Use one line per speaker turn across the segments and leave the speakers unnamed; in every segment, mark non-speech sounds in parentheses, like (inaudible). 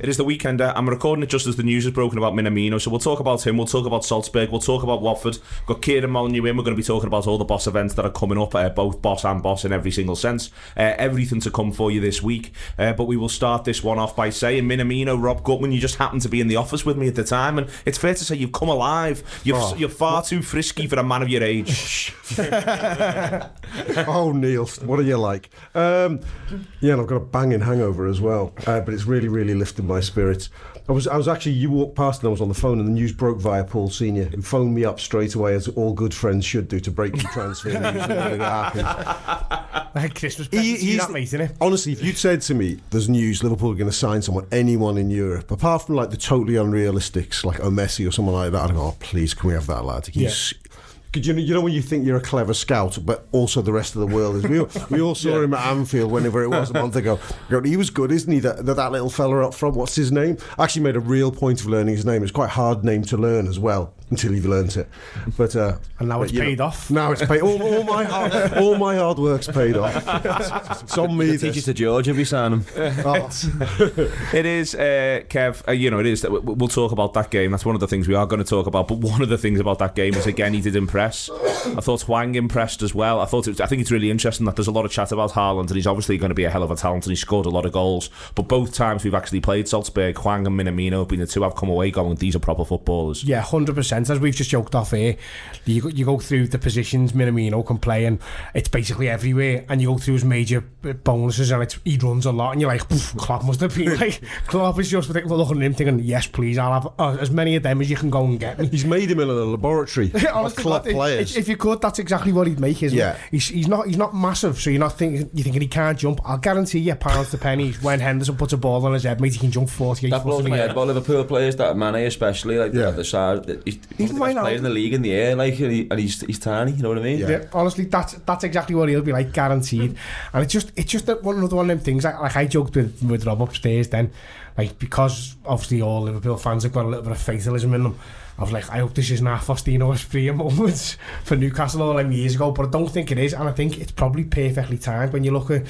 It is the weekend. Uh, I'm recording it just as the news is broken about Minamino. So we'll talk about him. We'll talk about Salzburg. We'll talk about Watford. We've got Kieran Molyneux in. We're going to be talking about all the boss events that are coming up, uh, both boss and boss in every single sense. Uh, everything to come for you this week. Uh, but we will start this one off by saying, Minamino, Rob Gutmann, you just happened to be in the office with me at the time, and it's fair to say you've come alive. You're,
Oh.
you're far too frisky for a man of your age. (laughs)
oh, Neil, what are you like? Um, yeah, and I've got a banging hangover as well, uh, but it's really, really lifted my spirits. I was, I was actually, you walked past and I was on the phone, and the news broke via Paul Senior, who phoned me up straight away, as all good friends should do, to break the transfer news. and everything happened.
Like (laughs) Christmas
He-
present to you,
he's-
that isn't it? Eh?
Honestly, if you'd said to me, "There's news, Liverpool are going to sign someone, anyone in Europe, apart from like the totally unrealistics, like O Messi or someone like that," I'd go, "Oh, please, can we have that lad?" He's, Could you, know, you know when you think you're a clever scout, but also the rest of the world is. We all, we all saw him at Anfield whenever it was a month ago. He was good, isn't he? That, that that little fella up front. What's his name? I actually made a real point of learning his name. It's quite a hard name to learn as well until you've learnt it. But uh,
And now
but,
it's
you know,
paid off.
Now it's paid. All, all my hard, all my hard work's paid off. It's on me.
Teach it to George if you sign him.
Oh.
It is, uh, Kev. Uh, you know, it is. We- we'll talk about that game. That's one of the things we are going to talk about. But one of the things about that game is again he did impress. I thought Hwang impressed as well. I thought it was, I think it's really interesting that there's a lot of chat about Haaland and he's obviously going to be a hell of a talent and he scored a lot of goals. But both times we've actually played Salzburg, Hwang and Minamino have been the two I've come away going. These are proper footballers.
Yeah, hundred percent. As we've just joked off here, you go, you go through the positions Minamino can play, and it's basically everywhere. And you go through his major bonuses, and it's, he runs a lot, and you're like, "Poof, Klopp must have been (laughs) like, Klopp is just looking at him thinking, yes, please, I'll have uh, as many of them as you can go and get me.
He's made him in a laboratory (laughs)
Honestly,
club
players. If, if you could, that's exactly what he'd make, isn't
yeah.
it? He's, he's, not, he's not massive, so you're not thinking, you're thinking he can't jump. I'll guarantee you pounds to pennies (laughs) when Henderson puts a ball on his head, mate, he can jump 48
That blows in head, but Liverpool players, that Mane especially, like,
yeah.
the side, he's, he's the players in the league in the air, like, and, he, and he's, he's tiny, you know what I mean?
Yeah.
yeah. honestly, that's, that's exactly what he'll be like, guaranteed. Hmm. and it's just, it's just one, another one of them things, like, like I joked with, with Rob upstairs then, like, because obviously all Liverpool fans have got a little bit of fatalism in them, I was like, I hope this isn't our Faustino Espria moment for Newcastle all them years ago, but I don't think it is, and I think it's probably perfectly timed when you look at,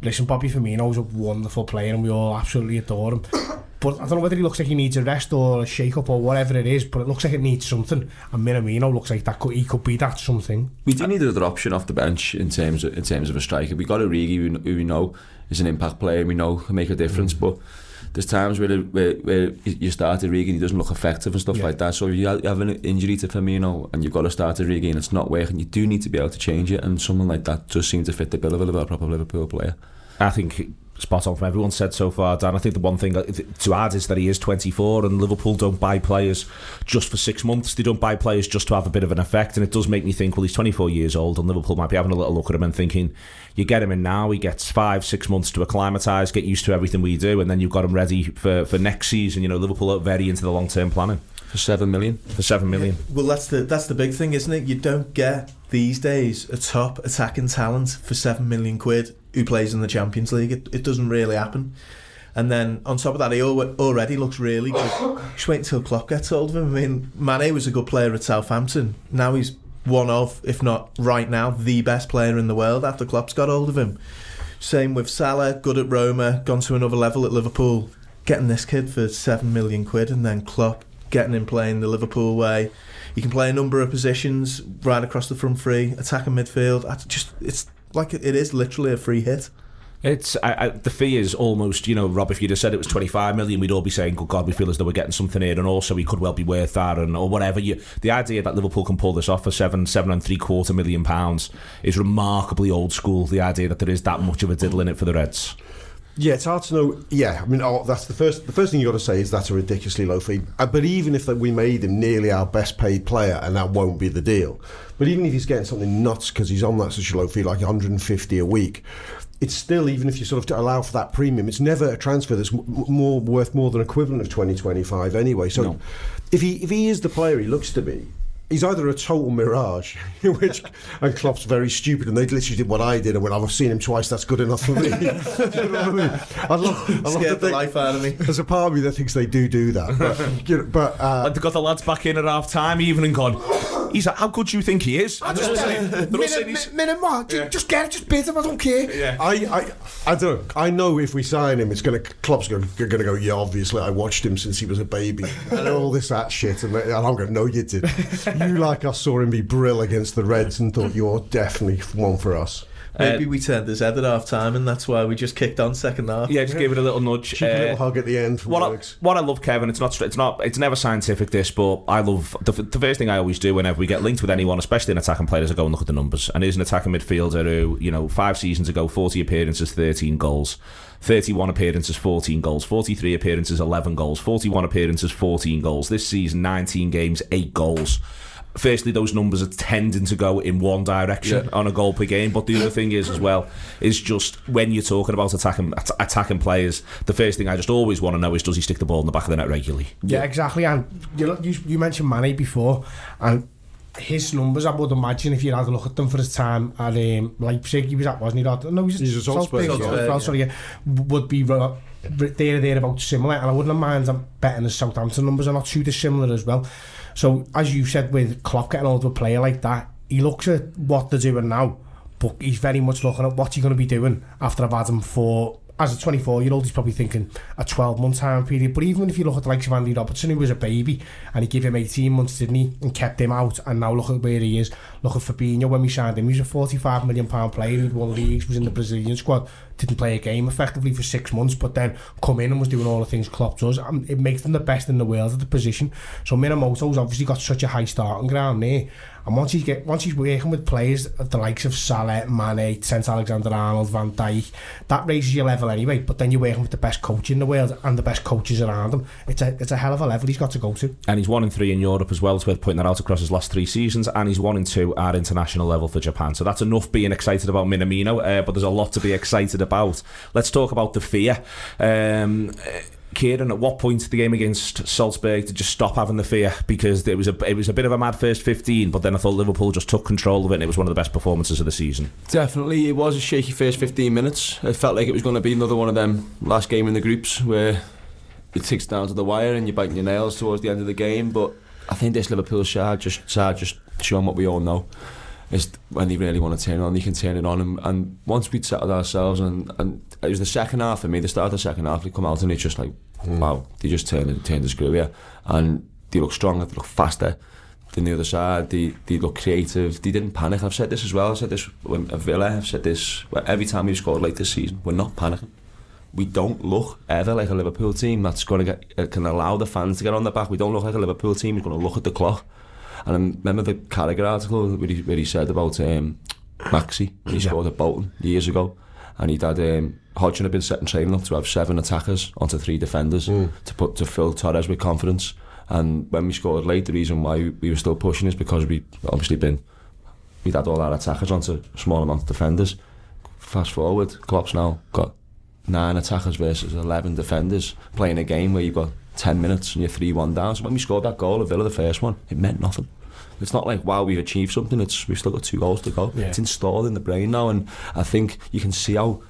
listen, Bobby Firmino's a wonderful player, and we all absolutely adore him. (coughs) But I don't know whether he looks like he needs a rest or a shake-up or whatever it is, but it looks like it needs something. And Minamino looks like that could, he could be that something.
We do need another option off the bench in terms of, in terms of a striker. We got a Rigi who, who we know is an impact player, we know can make a difference, mm. but there's times where, where, where you start Origi and he doesn't look effective and stuff
Yeah.
like that. So if you you have an injury to Firmino and you've got to start Origi and it's not working, you do need to be able to change it. And someone like that does seem to fit the bill of a Liverpool- proper Liverpool player.
I think spot on from everyone said so far, Dan. I think the one thing to add is that he is 24 and Liverpool don't buy players just for six months. They don't buy players just to have a bit of an effect. And it does make me think, well, he's 24 years old and Liverpool might be having a little look at him and thinking, you get him in now, he gets five, six months to acclimatise, get used to everything we do, and then you've got him ready for, for next season. You know, Liverpool are very into the long term planning
For seven million.
for seven million.
Well, that's the that's the big thing, isn't it? You don't get these days a top attacking talent for seven million quid who plays in the Champions League. It, it doesn't really happen. And then on top of that, he al- already looks really good. Just wait until Klopp gets hold of him. I mean, Mane was a good player at Southampton. Now he's one of, if not right now, the best player in the world after Klopp's got hold of him. Same with Salah, good at Roma, gone to another level at Liverpool. Getting this kid for seven million quid, and then Klopp getting him playing the Liverpool way. He can play a number of positions right across the front three, attack attacking midfield. I just it's like it is literally a free hit.
It's I, I, the fee is almost you know Rob. If you'd have said it was twenty five million, we'd all be saying, "Good God, we feel as though we're getting something here," and also he could well be worth that, and or whatever. You, the idea that Liverpool can pull this off for seven, seven and three quarter million pounds is remarkably old school. The idea that there is that much of a diddle in it for the Reds.
Yeah, it's hard to know. Yeah, I mean, oh, that's the first. The first thing you got to say is that's a ridiculously low fee. Uh, but even if that we made him nearly our best paid player, and that won't be the deal. But even if he's getting something nuts because he's on that such a low fee, like 150 a week, it's still even if you sort of allow for that premium, it's never a transfer that's m- more worth more than equivalent of 2025 anyway. So
No.
if he if he is the player he looks to be. He's either a total mirage, (laughs) which and Klopp's very stupid, and they literally did what I did, and when I've seen him twice, that's good enough for me. (laughs) You know what I mean? I love, I love
Scared
to
the life out of me.
There's a part of me that thinks they do do that, but you know, but uh,
Like they got the lads back in at half time, even and gone. He's like, how good do you think he is?
I just
they're all saying- they're all saying he's-
minute, minute more. Just, just get it, just bit him. I don't care.
Yeah.
I, I, I don't. know. I know if we sign him, it's going to Klopp's going to go. Yeah, obviously, I watched him since he was a baby, and all this that shit. And, and I'm going, no, you did. You (laughs) like us saw him be brill against the Reds and thought you're definitely one for us.
Maybe we turned his head at half time, and that's why we just kicked on second half.
Yeah, just give it a little nudge.
Cheeky
Uh,
little hug at the end.
what I, what I love, Kevin, it's not str- it's not it's never scientific this, but I love the, the first thing I always do whenever we get linked with anyone, especially an attacking player, is I go and look at the numbers. And here's an attacking midfielder who, you know, five seasons ago, 40 appearances, 13 goals. 31 appearances, 14 goals. 43 appearances, 11 goals. 41 appearances, 14 goals. This season, 19 games, 8 goals. Firstly, those numbers are tending to go in one direction
Yeah.
on a goal per game. But the other thing is, as well, is just when you're talking about attacking at- attacking players, the first thing I just always want to know is does he stick the ball in the back of the net regularly?
Yeah, exactly. And you, you, you mentioned Mane before, and his numbers, I would imagine, if you had a look at them for his time at um, Leipzig, he was at, wasn't he? Not- No, he was at
He's at Salzburg,
Salzburg,
yeah.
sorry, yeah, would be ro- there, there about similar. And I wouldn't mind I'm betting the Southampton numbers are not too dissimilar as well. So, as you said, with Klopp getting older, a player like that, he looks at what they're doing now, but he's very much looking at what he's going to be doing after I've had him for as a 24 year old he's probably thinking a 12 month time period. But even if you look at the likes of Andy Robertson who was a baby and he gave him 18 months didn't he and kept him out and now look at where he is. Look at Fabinho when we signed him he was a 45 million pound player he'd won leagues was in the Brazilian squad. Didn't play a game effectively for six months, but then come in and was doing all the things Klopp does. And it makes them the best in the world at the position. So Minamino's obviously got such a high starting ground there. And once he's get once he's working with players of the likes of Salah, Mane, Trent Alexander-Arnold, Van Dijk, that raises your level anyway. But then you're working with the best coach in the world and the best coaches around him. It's a it's a hell of a level he's got to go to.
And he's one in three in Europe as well. It's worth pointing that out across his last three seasons. And he's one in two at international level for Japan. So that's enough being excited about Minamino. Uh, but there's a lot to be excited about. Let's talk about the fear. Um, Kieran, at what point of the game against Salzburg did you stop having the fear? Because it was a it was a bit of a mad first 15, but then I thought Liverpool just took control of it and it was one of the best performances of the season.
Definitely, it was a shaky first 15 minutes. It felt like it was going to be another one of them last game in the groups where it takes down to the wire and you're biting your nails towards the end of the game. But I think this Liverpool side just side just showing what we all know is when they really want to turn on, they can turn it on. And, and once we'd settled ourselves, and, and it was the second half for me, the start of the second half, they come out and it's just like, wow, they just turned it, turned the screw here. And they look stronger, they look faster than the other side. They, they look creative. They didn't panic. I've said this as well. I said this at Villa. I've said this every time we've scored late this season. We're not panicking. We don't look ever like a Liverpool team that's going to get uh, can allow the fans to get on the back. We don't look like a Liverpool team who's going to look at the clock. And I remember the Carragher article where he, where he said about um, Maxi. He scored at Bolton years ago, and he'd had um, Hodgson had been setting training up to have seven attackers onto three defenders hmm. to put to fill Torres with confidence. And when we scored late, the reason why we were still pushing is because we obviously been we'd had all our attackers onto a small amount of defenders. Fast forward, Klopp's now got nine attackers versus 11 defenders playing a game where you've got 10 minutes and you're 3 1 down. So when we scored that goal at Villa, the first one, it meant nothing. It's not like, wow, we've achieved something. It's We've still got two goals to go.
Yeah.
It's installed in the brain now, and I think you can see how.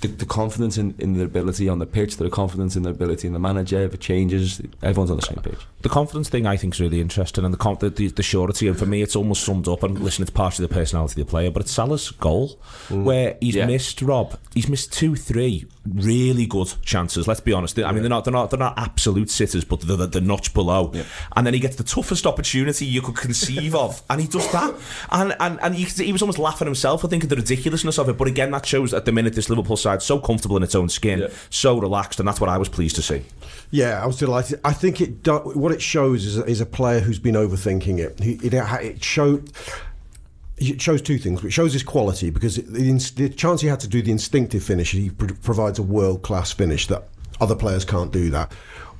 The, the confidence in, in their ability on the pitch, the confidence in their ability in the manager, if it changes, everyone's on the same page.
The confidence thing I think is really interesting, and the, the, the the surety. And for me, it's almost summed up. And listen, it's partially the personality of the player, but it's Salah's goal mm. where he's
Yeah.
missed Rob. He's missed two, three really good chances. Let's be honest. I mean, they're not they're not they're not absolute sitters, but they're the, the notch below. And then he gets the toughest opportunity you could conceive of, and he does that. And and and he, he was almost laughing himself. I think at the ridiculousness of it. But again, that shows at the minute this Liverpool side so comfortable in its own skin,
Yeah.
so relaxed, and that's what I was pleased to see.
Yeah, I was delighted. I think it do, what it shows is, is a player who's been overthinking it. He, it, it showed. It shows two things. It shows his quality because the, the chance he had to do the instinctive finish, he pr- provides a world class finish that other players can't do that.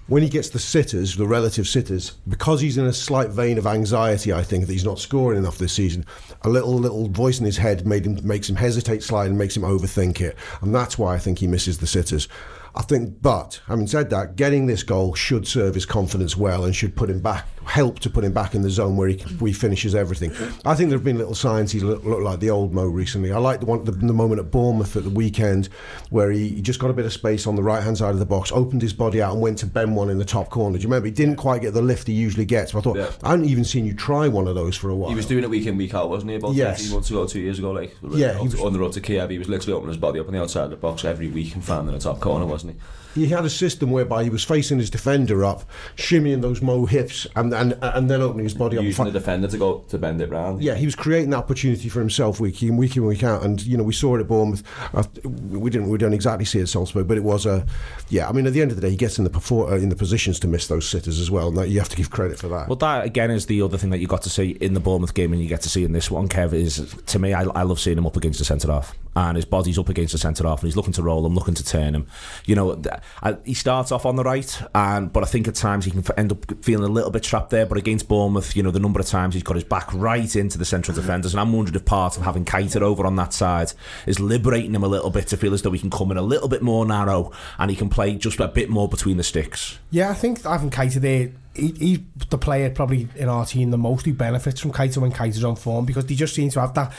When he gets the sitters, the relative sitters, because he's in a slight vein of anxiety, I think that he's not scoring enough this season. A little little voice in his head made him makes him hesitate slightly and makes him overthink it, and that's why I think he misses the sitters. I think, but having said that, getting this goal should serve his confidence well and should put him back, help to put him back in the zone where he, he finishes everything. I think there have been little signs he looked look like the old Mo recently. I like the one the, the moment at Bournemouth at the weekend where he, he just got a bit of space on the right hand side of the box, opened his body out and went to bend one in the top corner. Do you remember? He didn't quite get the lift he usually gets. But I thought
Yeah.
I haven't even seen you try one of those for a while.
He was doing it week in, week out, wasn't he? About
Yes.
13 months ago, two years ago, like
Yeah, he
on,
was-
on the road to Kiev. He was literally opening his body up on the outside of the box every week and finding the top corner, wasn't he?
He had a system whereby he was facing his defender up, shimmying those Mo hips, and and, and then opening his body up.
Using the defender to go to bend it round.
yeah, he was creating that opportunity for himself week in, week in, week out, and you know we saw it at Bournemouth. Uh, we didn't, we don't exactly see it at Salzburg, but it was a, yeah. I mean, at the end of the day, he gets in the perfor- uh, in the positions to miss those sitters as well. And that, you have to give credit for that.
Well, that again is the other thing that you got to see in the Bournemouth game, and you get to see in this one. Kev is to me, I, I love seeing him up against the centre half, and his body's up against the centre half, and he's looking to roll him, looking to turn him. You know, th- I, he starts off on the right, and but I think at times he can end up feeling a little bit trapped there. But against Bournemouth, you know, the number of times he's got his back right into the central mm-hmm. defenders, and I'm wondering if part of having Keita over on that side is liberating him a little bit to feel as though he can come in a little bit more narrow and he can play just a bit more between the sticks.
Yeah, I think having Keita there, he, he's the player probably in our team the most who benefits from Keita when Keita's on form because they just seem to have that.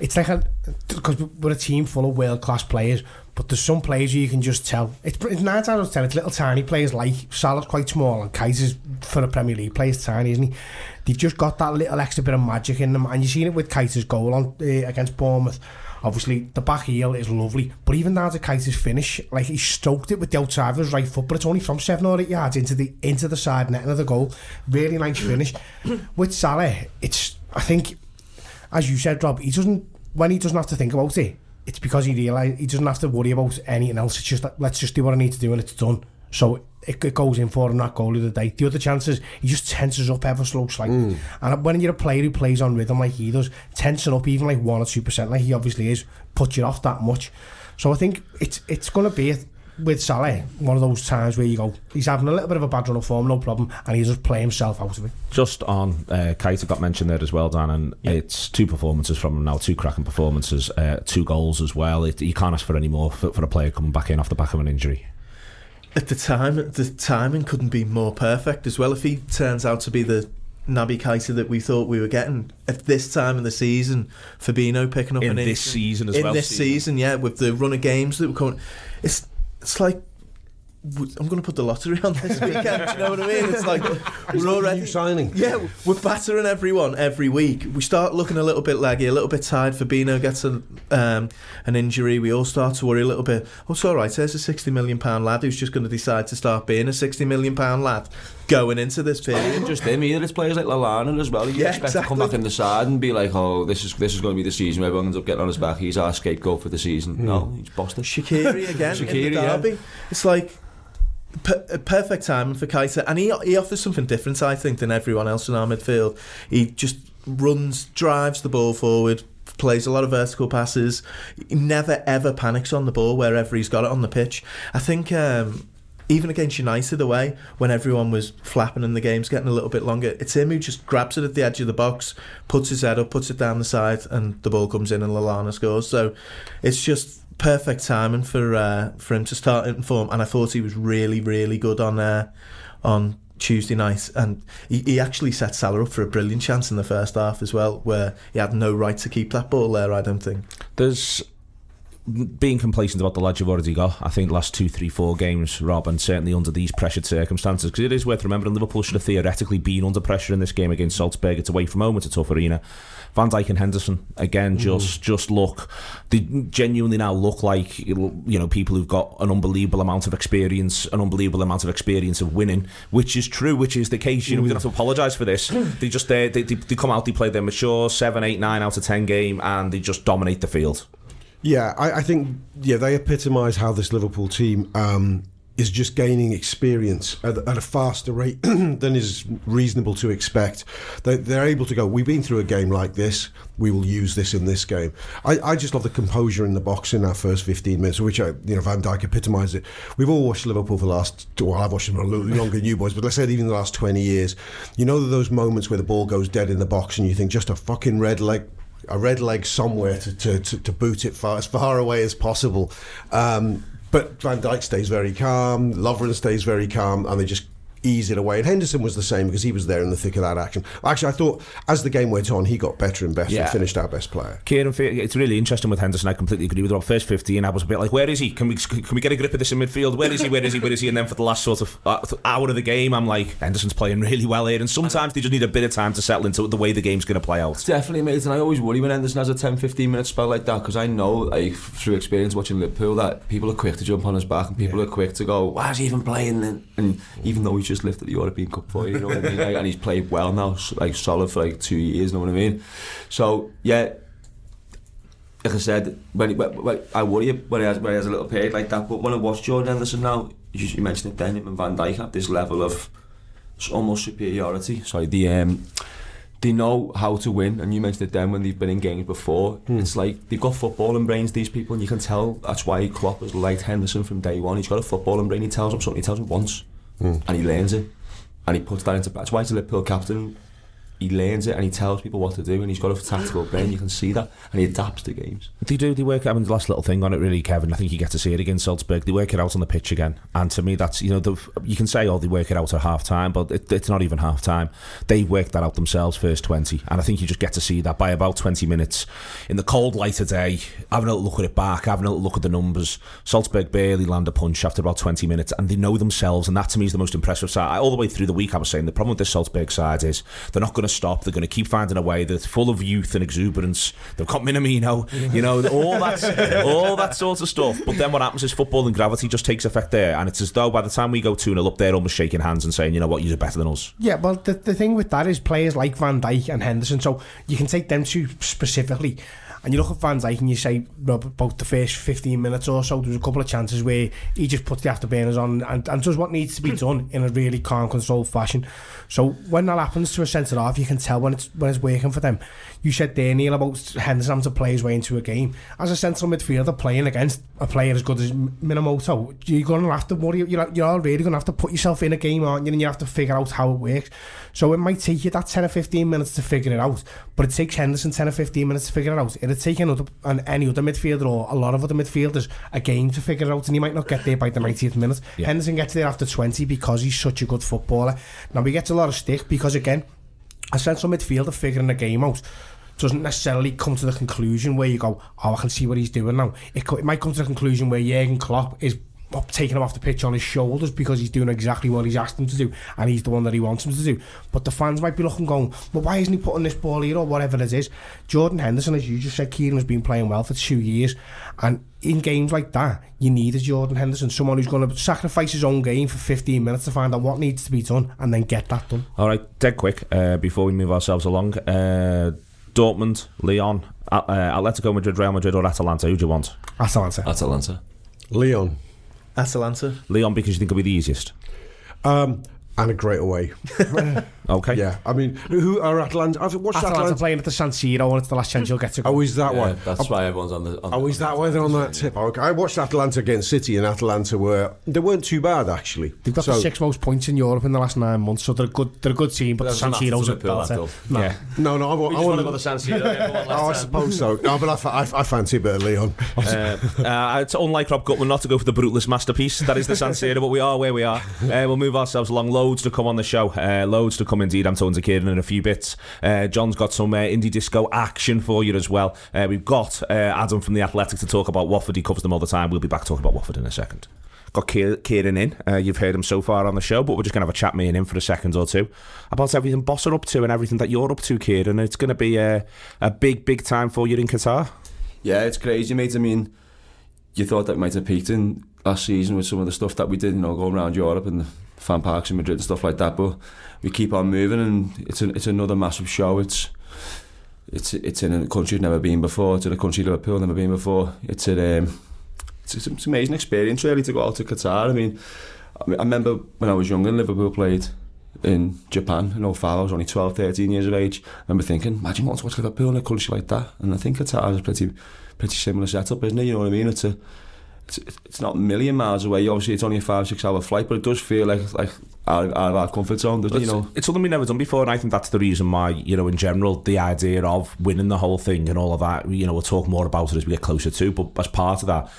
It's like a because we're a team full of world class players, but there's some players you can just tell. It's, it's nine times out of ten, it's little tiny players like Salah's quite small and Keita's for a Premier League player is tiny, isn't he? They've just got that little extra bit of magic in them, and you've seen it with Keita's goal on uh, against Bournemouth. Obviously, the back heel is lovely, but even down to Keita's finish, like he stroked it with the outside of his right foot, but it's only from seven or eight yards into the into the side netting of the goal. Really nice finish. with Salah, it's I think, as you said, Rob, he doesn't when he doesn't have to think about it. It's because he realise he doesn't have to worry about anything else. It's just let's just do what I need to do and it's done. So it, it goes in for him that goal of the day. The other chances, he just tenses up ever so slightly. Mm. And when you're a player who plays on rhythm like he does, tensing up even like one or two percent, like he obviously is, puts you off that much. So I think it's it's going to be with Salah one of those times where you go, he's having a little bit of a bad run of form, no problem, and he just play himself out of it.
Just on uh, Keita got mentioned there as well, Dan, and it's two performances from him now, two cracking performances, uh, two goals as well. It, you can't ask for any more for, for a player coming back in off the back of an injury.
At the time, the timing couldn't be more perfect as well. If he turns out to be the Naby Keita that we thought we were getting at this time of the season, Fabinho picking up
In
an
this
injury-
season as
in
well,
this
Stephen.
season, yeah, with the run of games that were coming, it's it's like I'm going to put the lottery on this weekend. do you know what I mean? It's (laughs) like we're already
signing.
Yeah, we're battering everyone every week. We start looking a little bit leggy, a little bit tired. Fabinho gets a, um, an injury. We all start to worry a little bit. Oh, it's all right. There's a sixty million pound lad who's just going to decide to start being a sixty million pound lad going into this period.
And just him either. It's players like Lallana as well. You
Yeah,
expect to come back in the side and be like, oh, this is this is going to be the season where everyone ends up getting on his back. He's our scapegoat for the season. No, he's Boston.
Shaqiri (laughs) again in
Shaqiri,
the
yeah.
derby. It's like per- a perfect timing for Keita, and he he offers something different, I think, than everyone else in our midfield. He just runs, drives the ball forward. Plays a lot of vertical passes. He never ever panics on the ball wherever he's got it on the pitch. I think um, even against United away, when everyone was flapping and the game's getting a little bit longer, it's him who just grabs it at the edge of the box, puts his head up, puts it down the side, and the ball comes in and Lallana scores. So it's just perfect timing for uh, for him to start in form. And I thought he was really, really good on uh, on Tuesday night, and he, he actually set Salah up for a brilliant chance in the first half as well, where he had no right to keep that ball there. I don't think.
There's being complacent about the lads you've already got. I think last two, three, four games, Rob, and certainly under these pressured circumstances, because it is worth remembering Liverpool should have theoretically been under pressure in this game against Salzburg. It's away from home, it's a tough arena. Van Dijk and Henderson again mm. just just look they genuinely now look like you know people who've got an unbelievable amount of experience an unbelievable amount of experience of winning which is true which is the case you know we don't have to apologise for this mm. they just they, they, they come out they play their mature 7 8 9 out of 10 game and they just dominate the field
Yeah, I, I think yeah they epitomise how this Liverpool team um, is just gaining experience at, at a faster rate (clears throat) than is reasonable to expect. They, they're able to go. We've been through a game like this. We will use this in this game. I, I just love the composure in the box in that first 15 minutes, which I, you know Van Dijk epitomised it. We've all watched Liverpool for the last. Well, I've watched them a little longer than you boys, but let's say even the last 20 years. You know those moments where the ball goes dead in the box and you think just a fucking red leg a red leg somewhere to, to, to, to boot it far, as far away as possible. Um, But Van Dijk stays very calm, Lovren stays very calm, and they just ease it away. And Henderson was the same because he was there in the thick of that action. Actually, I thought as the game went on, he got better and better
Yeah.
and finished our best player.
Kieran, Fe- it's really interesting with Henderson. I completely agree with Rob. First 15, I was a bit like, where is he? Can we can we get a grip of this in midfield? Where is he? Where is he? Where is he? And then for the last sort of uh, hour of the game, I'm like, Henderson's playing really well here. And sometimes they just need a bit of time to settle into the way the game's going to play out.
Definitely, mate. And I always worry when Henderson has a 10 15 minute spell like that because I know, like, through experience watching Liverpool, that people are quick to jump on his back and people are quick to go, why is he even playing? And, and even though he's just lifted the European Cup for you, you know what I mean? Like, and he's played well now, like, solid for like two years, you know what I mean? So, yeah. Like I said, when, when, I worry when he, has, when he has a little period like that, but when I watch Jordan Henderson now, you, you mentioned it then, him and Van Dijk have this level of almost superiority. Sorry, the um, they know how to win, and you mentioned it then when they've been in games before. It's like they've got football and brains, these people, and you can tell that's why Klopp has liked Henderson from day one. He's got a footballing brain. He tells him something, he tells him once, Hmm. and he learns it, and he puts that into. That's why he's a Liverpool captain. He learns it and he tells people what to do, and he's got a tactical brain. You can see that, and he adapts to games.
They do. They work. I mean, the last little thing on it, really, Kevin. I think you get to see it against Salzburg. They work it out on the pitch again, and to me, that's you know, the, you can say, oh, they work it out at half time, but it, it's not even half time. They worked that out themselves first twenty, and I think you just get to see that by about twenty minutes in the cold light of day, having a look at it back, having a look at the numbers. Salzburg barely land a punch after about twenty minutes, and they know themselves, and that to me is the most impressive side. All the way through the week, I was saying the problem with this Salzburg side is they're not going to stop. They're going to keep finding a way. They're full of youth and exuberance. They've got Minamino, you know, all that, all that sort of stuff. But then what happens is football and gravity just takes effect there, and it's as though by the time we go two 0 up, they're almost shaking hands and saying, you know what, you're better than us.
Yeah, well, the, the thing with that is players like Van Dijk and Henderson, so you can take them two specifically, and you look at Van Dijk and you say about the first 15 minutes or so, there's a couple of chances where he just puts the afterburners on and, and does what needs to be done in a really calm, controlled fashion. So when that happens to a centre half, you can tell when it's when it's working for them. You said there, Neil, about Henderson having to play his way into a game. As a central midfielder playing against a player as good as Minamino, you're going to have to worry. You're, you're already going to have to put yourself in a game, aren't you? And you have to figure out how it works. So it might take you that 10 or 15 minutes to figure it out, but it takes Henderson 10 or 15 minutes to figure it out. It'd take another, an, any other midfielder or a lot of other midfielders a game to figure it out, and he might not get there by the 90th minute.
Yeah.
Henderson gets there after 20 because he's such a good footballer. Now, he gets a lot of stick because, again, a central midfielder figuring a game out doesn't necessarily come to the conclusion where you go, oh, I can see what he's doing now. It, it might come to the conclusion where Jurgen Klopp is taking him off the pitch on his shoulders because he's doing exactly what he's asked him to do and he's the one that he wants him to do. But the fans might be looking going, well, why isn't he putting this ball here or whatever it is? Jordan Henderson, as you just said, Kieran has been playing well for two years and in games like that, you need a Jordan Henderson, someone who's going to sacrifice his own game for 15 minutes to find out what needs to be done and then get that done.
All right, dead quick uh, before we move ourselves along. Uh, Dortmund, Lyon, uh, uh, Atletico Madrid, Real Madrid, or Atalanta? Who do you want?
That's the.
Atalanta.
Lyon.
Atalanta.
Lyon because you think it'll be the easiest.
Um, and a great away. (laughs)
Okay.
Yeah, I mean, who are Atlanta? I've watched
Atalanta
Atlanta.
playing at the San Siro and it's the last chance you'll get to go.
Oh, is that
Yeah,
why?
that's why everyone's on the. On
Oh, is that why they're on that tip? Okay. I watched Atlanta against City, and Atlanta were they weren't too bad actually.
They've got
So-
the six most points in Europe in the last nine months, so they're a good. They're a good team, but the San Siro's a belter. No.
Yeah.
No, no, I, wa- I want
the San Siro. (laughs)
Oh, I suppose so. No, but I, fa- I, I fancy a bit of Lyon. (laughs)
Uh, uh, it's unlike Rob Gutmann not to go for the brutalist masterpiece. That is the San Siro, but we are where we are. Uh, we'll move ourselves along. Loads to come on the show. Uh, loads to come indeed. I'm talking to Kieran in a few bits. Uh, John's got some uh, indie disco action for you as well. Uh, we've got uh, Adam from the Athletic to talk about Watford. He covers them all the time. We'll be back talking about Watford in a second. Got Kier- Kieran in. Uh, you've heard him so far on the show, but we're just going to have a chat, me and him, for a second or two about everything Boss are up to and everything that you're up to, Kieran. It's going to be a, a big, big time for you in Qatar.
Yeah, it's crazy, mate. I mean, you thought that might have peaked in last season with some of the stuff that we did, you know, going around Europe and the fan parks in Madrid and stuff like that. But we keep on moving, and it's an, it's another massive show. It's it's it's in a country I've never been before. It's in a country Liverpool I've never been before. It's an um, it's, it's an amazing experience really to go out to Qatar. I mean, I remember when I was younger, Liverpool played in Japan in 05, I was only 12, 13 years of age. I remember thinking, imagine wanting to watch Liverpool in a country like that. And I think Qatar is a pretty, pretty similar setup, isn't it? You know what I mean? It's a, it's, it's not a million miles away. Obviously, it's only a five, six hour flight, but it does feel like like out of, out of our comfort zone, doesn't it? You
It's,
know,
it's something we've never done before, and I think that's the reason why, you know, in general, the idea of winning the whole thing and all of that, you know, we'll talk more about it as we get closer to, but as part of that,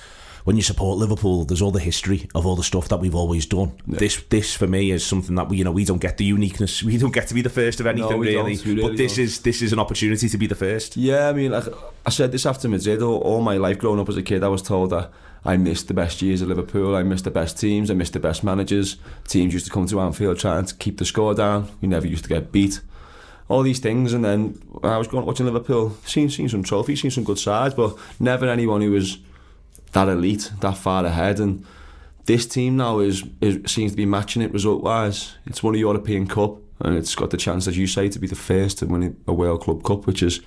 when you support Liverpool, there's all the history of all the stuff that we've always done. This, this for me is something that we, you know, we don't get the uniqueness. We don't get to be the first of anything
we
really.
really
but this
don't.
is this is an opportunity to be the first.
Yeah, I mean, like I said this after Madrid, all, all my life growing up as a kid, I was told that I missed the best years of Liverpool, I missed the best teams, I missed the best managers. Teams used to come to Anfield trying to keep the score down, we never used to get beat. All these things, and then I was going watching Liverpool, seen, seen some trophies, seen some good sides, but never anyone who was that elite, that far ahead. And this team now is, is seems to be matching it result wise. It's won a European Cup, and it's got the chance, as you say, to be the first to win a World Club Cup, which is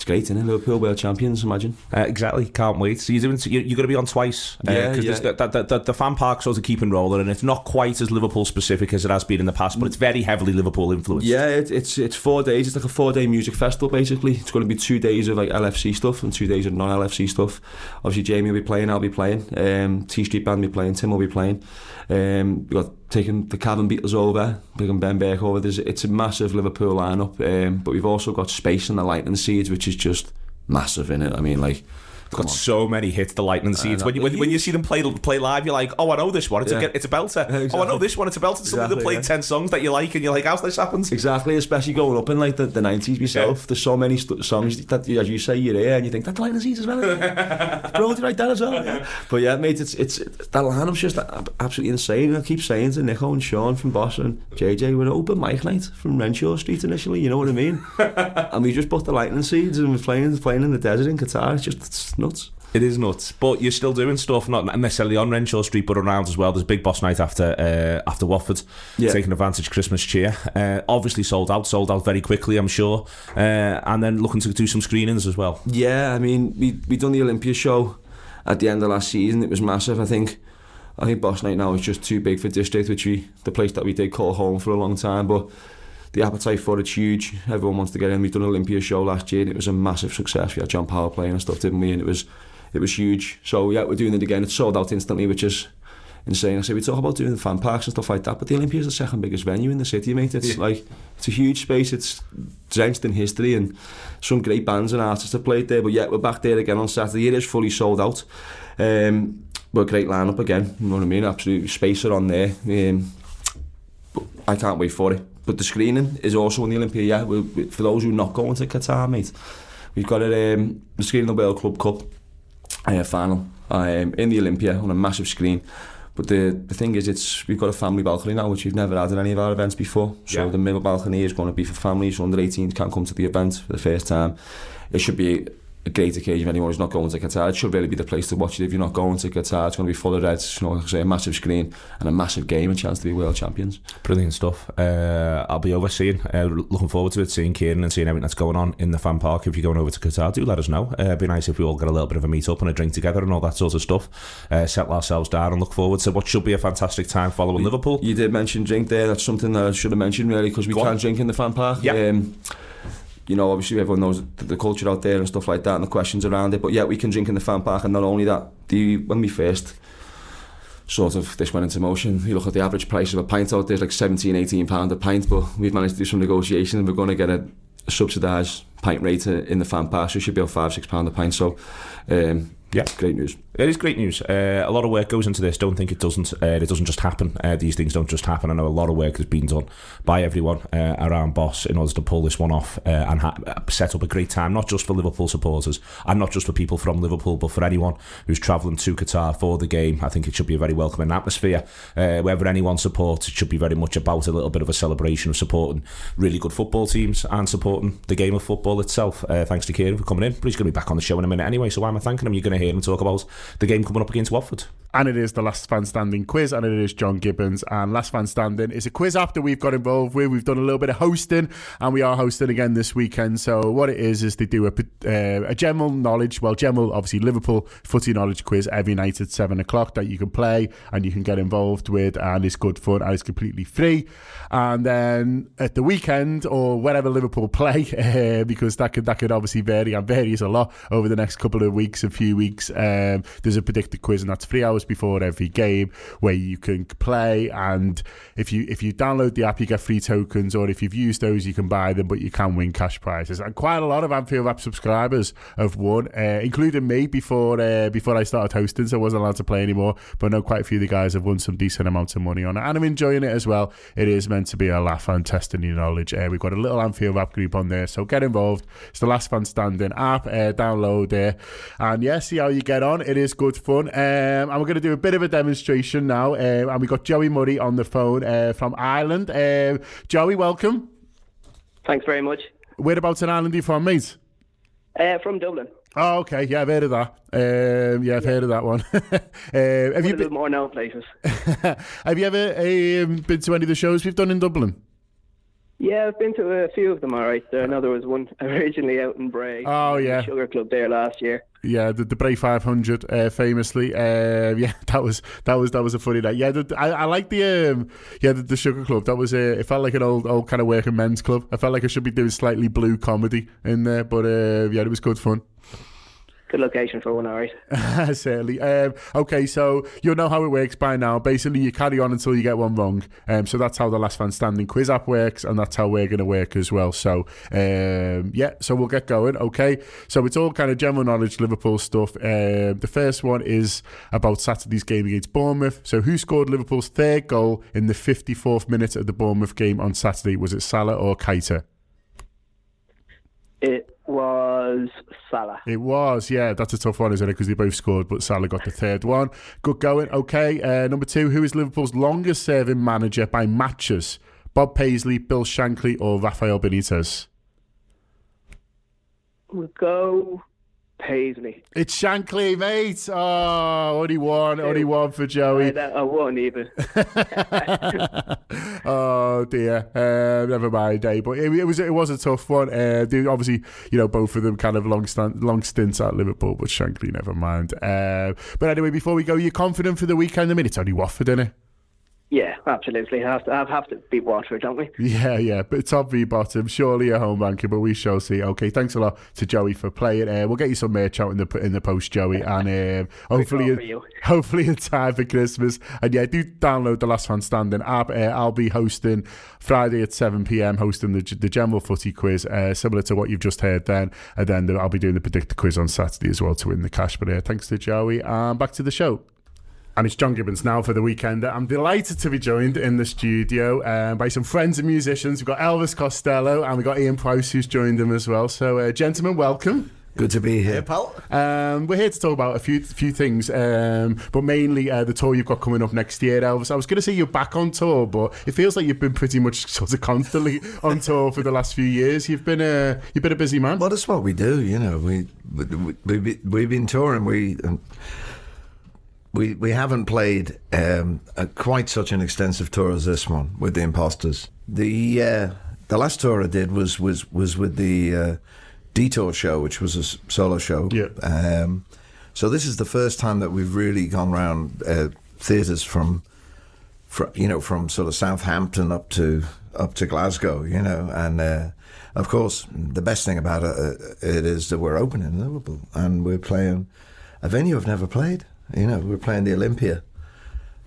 it's great, isn't it? Liverpool world champions, imagine.
Uh, exactly, can't wait. So you're doing, you're, you're going to be on twice.
Yeah,
because
yeah.
the, the, the, the fan park sort of keeping rolling, and it's not quite as Liverpool specific as it has been in the past, but it's very heavily Liverpool influenced.
Yeah, it, it's it's four days. It's like a four day music festival basically. It's going to be two days of like LFC stuff and two days of non LFC stuff. Obviously, Jamie will be playing. I'll be playing. Um, Tea Street Band will be playing. Tim will be playing. Um, we got taking the Cavern Beatles over, bringing Ben Beck over. There's, it's a massive Liverpool lineup, um, but we've also got space in the Lightning Seeds, which is just massive in it. I mean, like.
Got so many hits, the lightning seeds. When you, when, when you see them play play live, you're like, oh, I know this one. It's
Yeah.
a it's a belter. (laughs) Oh, I know this one. It's a belter. Somebody that played
yeah.
ten songs that you like, and you're like, how's this happened?
Exactly, especially going up in like the, the 90s myself. There's so many st- songs that, as you say, you're here and you think, that line is as well. (laughs) Bro, did you write that as well? Yeah. But yeah, mate, it's, it's, that lineup's just absolutely insane. I keep saying to Nico and Sean from Boston, JJ, we're open mic night from Renshaw Street initially, you know what I mean? (laughs) and we just bought the lightning seeds and we're playing, playing in the desert in Qatar. It's just it's nuts.
It is nuts, but you're still doing stuff, not necessarily on Renshaw Street, but around as well. There's Big Boss Night after uh, after Watford,
Yeah.
taking advantage Christmas cheer. Uh, obviously sold out, sold out very quickly, I'm sure. Uh, and then looking to do some screenings as well.
Yeah, I mean, we we done the Olympia show at the end of last season. It was massive. I think I think Boss Night now is just too big for District, which we the place that we did call home for a long time. But the appetite for it's huge. Everyone wants to get in. We've done an Olympia show last year, and it was a massive success. We had John Power playing and stuff, didn't we? And it was it was huge. So yeah, we're doing it again. It's sold out instantly, which is insane. I say we talk about doing the fan parks and stuff like that, but the Olympia is the second biggest venue in the city, mate. It's
Yeah.
like it's a huge space. It's drenched in history and some great bands and artists have played there. But yeah, we're back there again on Saturday. It is fully sold out. Um, but great lineup again. You know what I mean? Absolute spacer on there. Um, I can't wait for it. But the screening is also in the Olympia, yeah. For those who are not going to Qatar, mate, we've got it, um, the screening the World Club Cup uh, final um, in the Olympia on a massive screen. But the, the thing is, it's we've got a family balcony now, which we've never had at any of our events before. So
yeah.
the middle balcony is going to be for families. Under 18 can't come to the event for the first time. It should be a great occasion for anyone who's not going to Qatar. It should really be the place to watch it. If you're not going to Qatar, it's going to be full of Reds. You know, like I say, a massive screen and a massive game, a chance to be world champions.
Brilliant stuff. Uh, I'll be overseeing, uh, looking forward to it, seeing Kieran and seeing everything that's going on in the fan park. If you're going over to Qatar, do let us know. Uh, it'd be nice if we all get a little bit of a meet up and a drink together and all that sort of stuff. Uh, settle ourselves down and look forward to what should be a fantastic time following Liverpool.
You did mention drink there. That's something that I should have mentioned really because we
Go
can't drink in the fan park.
Yeah.
Um, you know, obviously everyone knows the, culture out there and stuff like that and the questions around it. But yeah, we can drink in the fan park, and not only that, the when we first sort of this went into motion, you look at the average price of a pint out there, it's like 17, 18 pound a pint. But we've managed to do some negotiation, and we're going to get a subsidised pint rate in the fan park, so it should be about five, six pound a pint. So, um,
Yeah.
great news.
It is great news. Uh, a lot of work goes into this. Don't think it doesn't. Uh, it doesn't just happen. Uh, these things don't just happen. I know a lot of work has been done by everyone uh, around Boss in order to pull this one off uh, and ha- set up a great time, not just for Liverpool supporters and not just for people from Liverpool, but for anyone who's travelling to Qatar for the game. I think it should be a very welcoming atmosphere. Uh, wherever anyone supports, it should be very much about a little bit of a celebration of supporting really good football teams and supporting the game of football itself. Uh, thanks to Kieran for coming in. But he's going to be back on the show in a minute anyway, so why am I thanking him? You're going to hear him talk about the game coming up against Watford.
and it is the Last Fan Standing quiz, and it is John Gibbons. And Last Fan Standing is a quiz after we've got involved with. We've done a little bit of hosting, and we are hosting again this weekend. So what it is is they do a, uh, a general knowledge, well, general obviously Liverpool footy knowledge quiz every night at seven o'clock that you can play and you can get involved with, and it's good fun and it's completely free. And then at the weekend or whenever Liverpool (laughs) play, uh, because that could that could obviously vary and varies a lot over the next couple of weeks, a few weeks. Um, there's a predicted quiz, and that's three hours before every game where you can play. And if you if you download the app, you get free tokens, or if you've used those, you can buy them, but you can win cash prizes. And quite a lot of Anfield app subscribers have won, uh, including me before uh, before I started hosting, so I wasn't allowed to play anymore. But I know quite a few of the guys have won some decent amounts of money on it, and I'm enjoying it as well. It is meant to be a laugh and testing your knowledge. Uh, we've got a little Anfield app group on there, so get involved. It's the Last Man Standing app. Uh, download it, and yes, yeah, how you get on. It is good fun. Um, and we're going to do a bit of a demonstration now. Um, and we got Joey Murray on the phone uh, from Ireland. Um, Joey, welcome.
Thanks very much.
Whereabouts in Ireland are you from, mate?
Uh, from Dublin.
Oh, okay. Yeah, I've heard of that. Um, yeah, I've heard of that one. (laughs) uh, have you been,
more known places. (laughs)
have you ever um, been to any of the shows we've done in Dublin?
Yeah, I've been to a few of them, all right. I know there was one (laughs) originally out in Bray.
Oh, yeah.
Sugar Club there last year.
Yeah, the, the Bray 500, uh, famously. Uh, (laughs) yeah, that was that was that was a funny night. Yeah, the, I, I like the um, yeah the, the Sugar Club. That was uh, it felt like an old old kind of working men's club. I felt like I should be doing slightly blue comedy in there, but uh, yeah, it was good fun.
Good location for one, all right. (laughs)
Certainly. Um, okay, so you'll know how it works by now. Basically, you carry on until you get one wrong. Um, so that's how the Last Man Standing quiz app works, and that's how we're going to work as well. So, um, yeah, so we'll get going. Okay, so it's all kind of general knowledge Liverpool stuff. Um, the first one is about Saturday's game against Bournemouth. So, who scored Liverpool's third goal in the 54th minute of the Bournemouth game on Saturday? Was it Salah or Keita?
It was Salah.
It was, yeah. That's a tough one, isn't it? Because they both scored, but Salah got the third one. Good going. Okay, uh, number two. Who is Liverpool's longest serving manager by matches? Bob Paisley, Bill Shankly, or Rafael Benitez?
We'll go
It's Shankly, mate. Oh, only one, only one for Joey.
I, I won even. (laughs)
oh dear, uh, never mind, eh? But it, it was it was a tough one. Uh, obviously, you know, both of them kind of long stand, long stints at Liverpool, but Shankly, never mind. Uh, but anyway, before we go, you're confident for the weekend? I mean, it's only Watford, isn't it?
Yeah, absolutely. I have to, have to beat Watford, don't we?
Yeah, yeah, but top v bottom, surely a home ranker, but we shall see. Okay, thanks a lot to Joey for playing. Uh, we'll get you some merch out in the in the post, Joey, (laughs) and um, hopefully,
you.
hopefully in time for Christmas. And yeah, do download the Last Man Standing app. Uh, I'll be hosting Friday at seven pm, hosting the the general footy quiz, uh, similar to what you've just heard. Then, and then I'll be doing the predictor quiz on Saturday as well to win the cash. But uh, thanks to Joey, and back to the show. And it's John Gibbons now for the weekend. I'm delighted to be joined in the studio uh, by some friends and musicians. We've got Elvis Costello and we've got Ian Prowse who's joined them as well. So, uh, gentlemen, welcome.
Good to be here.
pal.
Um, we're here to talk about a few few things, um, but mainly uh, the tour you've got coming up next year, Elvis. I was going to say you're back on tour, but it feels like you've been pretty much (laughs) sort of constantly on tour for the last few years. You've been a you've been a busy man.
Well, that's what we do, you know. We, we, we, we we've been touring. We um, we we haven't played um, a, quite such an extensive tour as this one with the Imposters. The uh, the last tour I did was was was with the uh, Detour show, which was a s- solo show.
Yeah.
Um, so this is the first time that we've really gone around uh, theatres from, fr you know, from sort of Southampton up to up to Glasgow, you know, and uh, of course the best thing about it, uh, it is that we're opening in Liverpool and we're playing a venue I've never played. You know, we're playing the Olympia.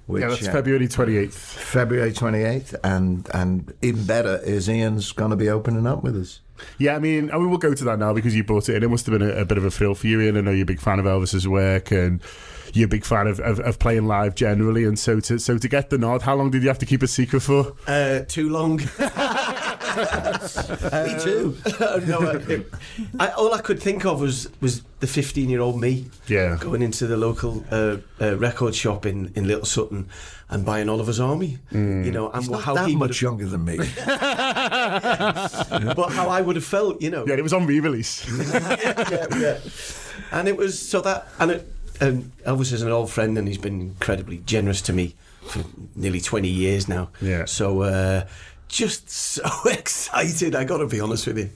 Which,
yeah, that's
uh,
February 28th.
February 28th, and and even better is Ian's going to be opening up with us.
Yeah, I mean, I mean, we'll go to that now because you brought it in. It must have been a, a bit of a thrill for you, Ian. I know you're a big fan of Elvis's work and you're a big fan of, of, of playing live generally. And so to so to get the nod, how long did you have to keep a secret for?
Uh, too long. (laughs)
Me too. (laughs)
no, uh, I, all I could think of was was the 15 year old me
Yeah.
going into the local uh, uh, record shop in, in Little Sutton and buying Oliver's Army. You know, and
He's not
how
that
he
much younger than me. (laughs)
but how I would have felt. You know,
Yeah, it was on re-release. (laughs)
yeah, yeah. And it was so that and it, and Elvis is an old friend and he's been incredibly generous to me for nearly 20 years now.
Yeah.
So uh, just so (laughs) excited. I got to be honest with you.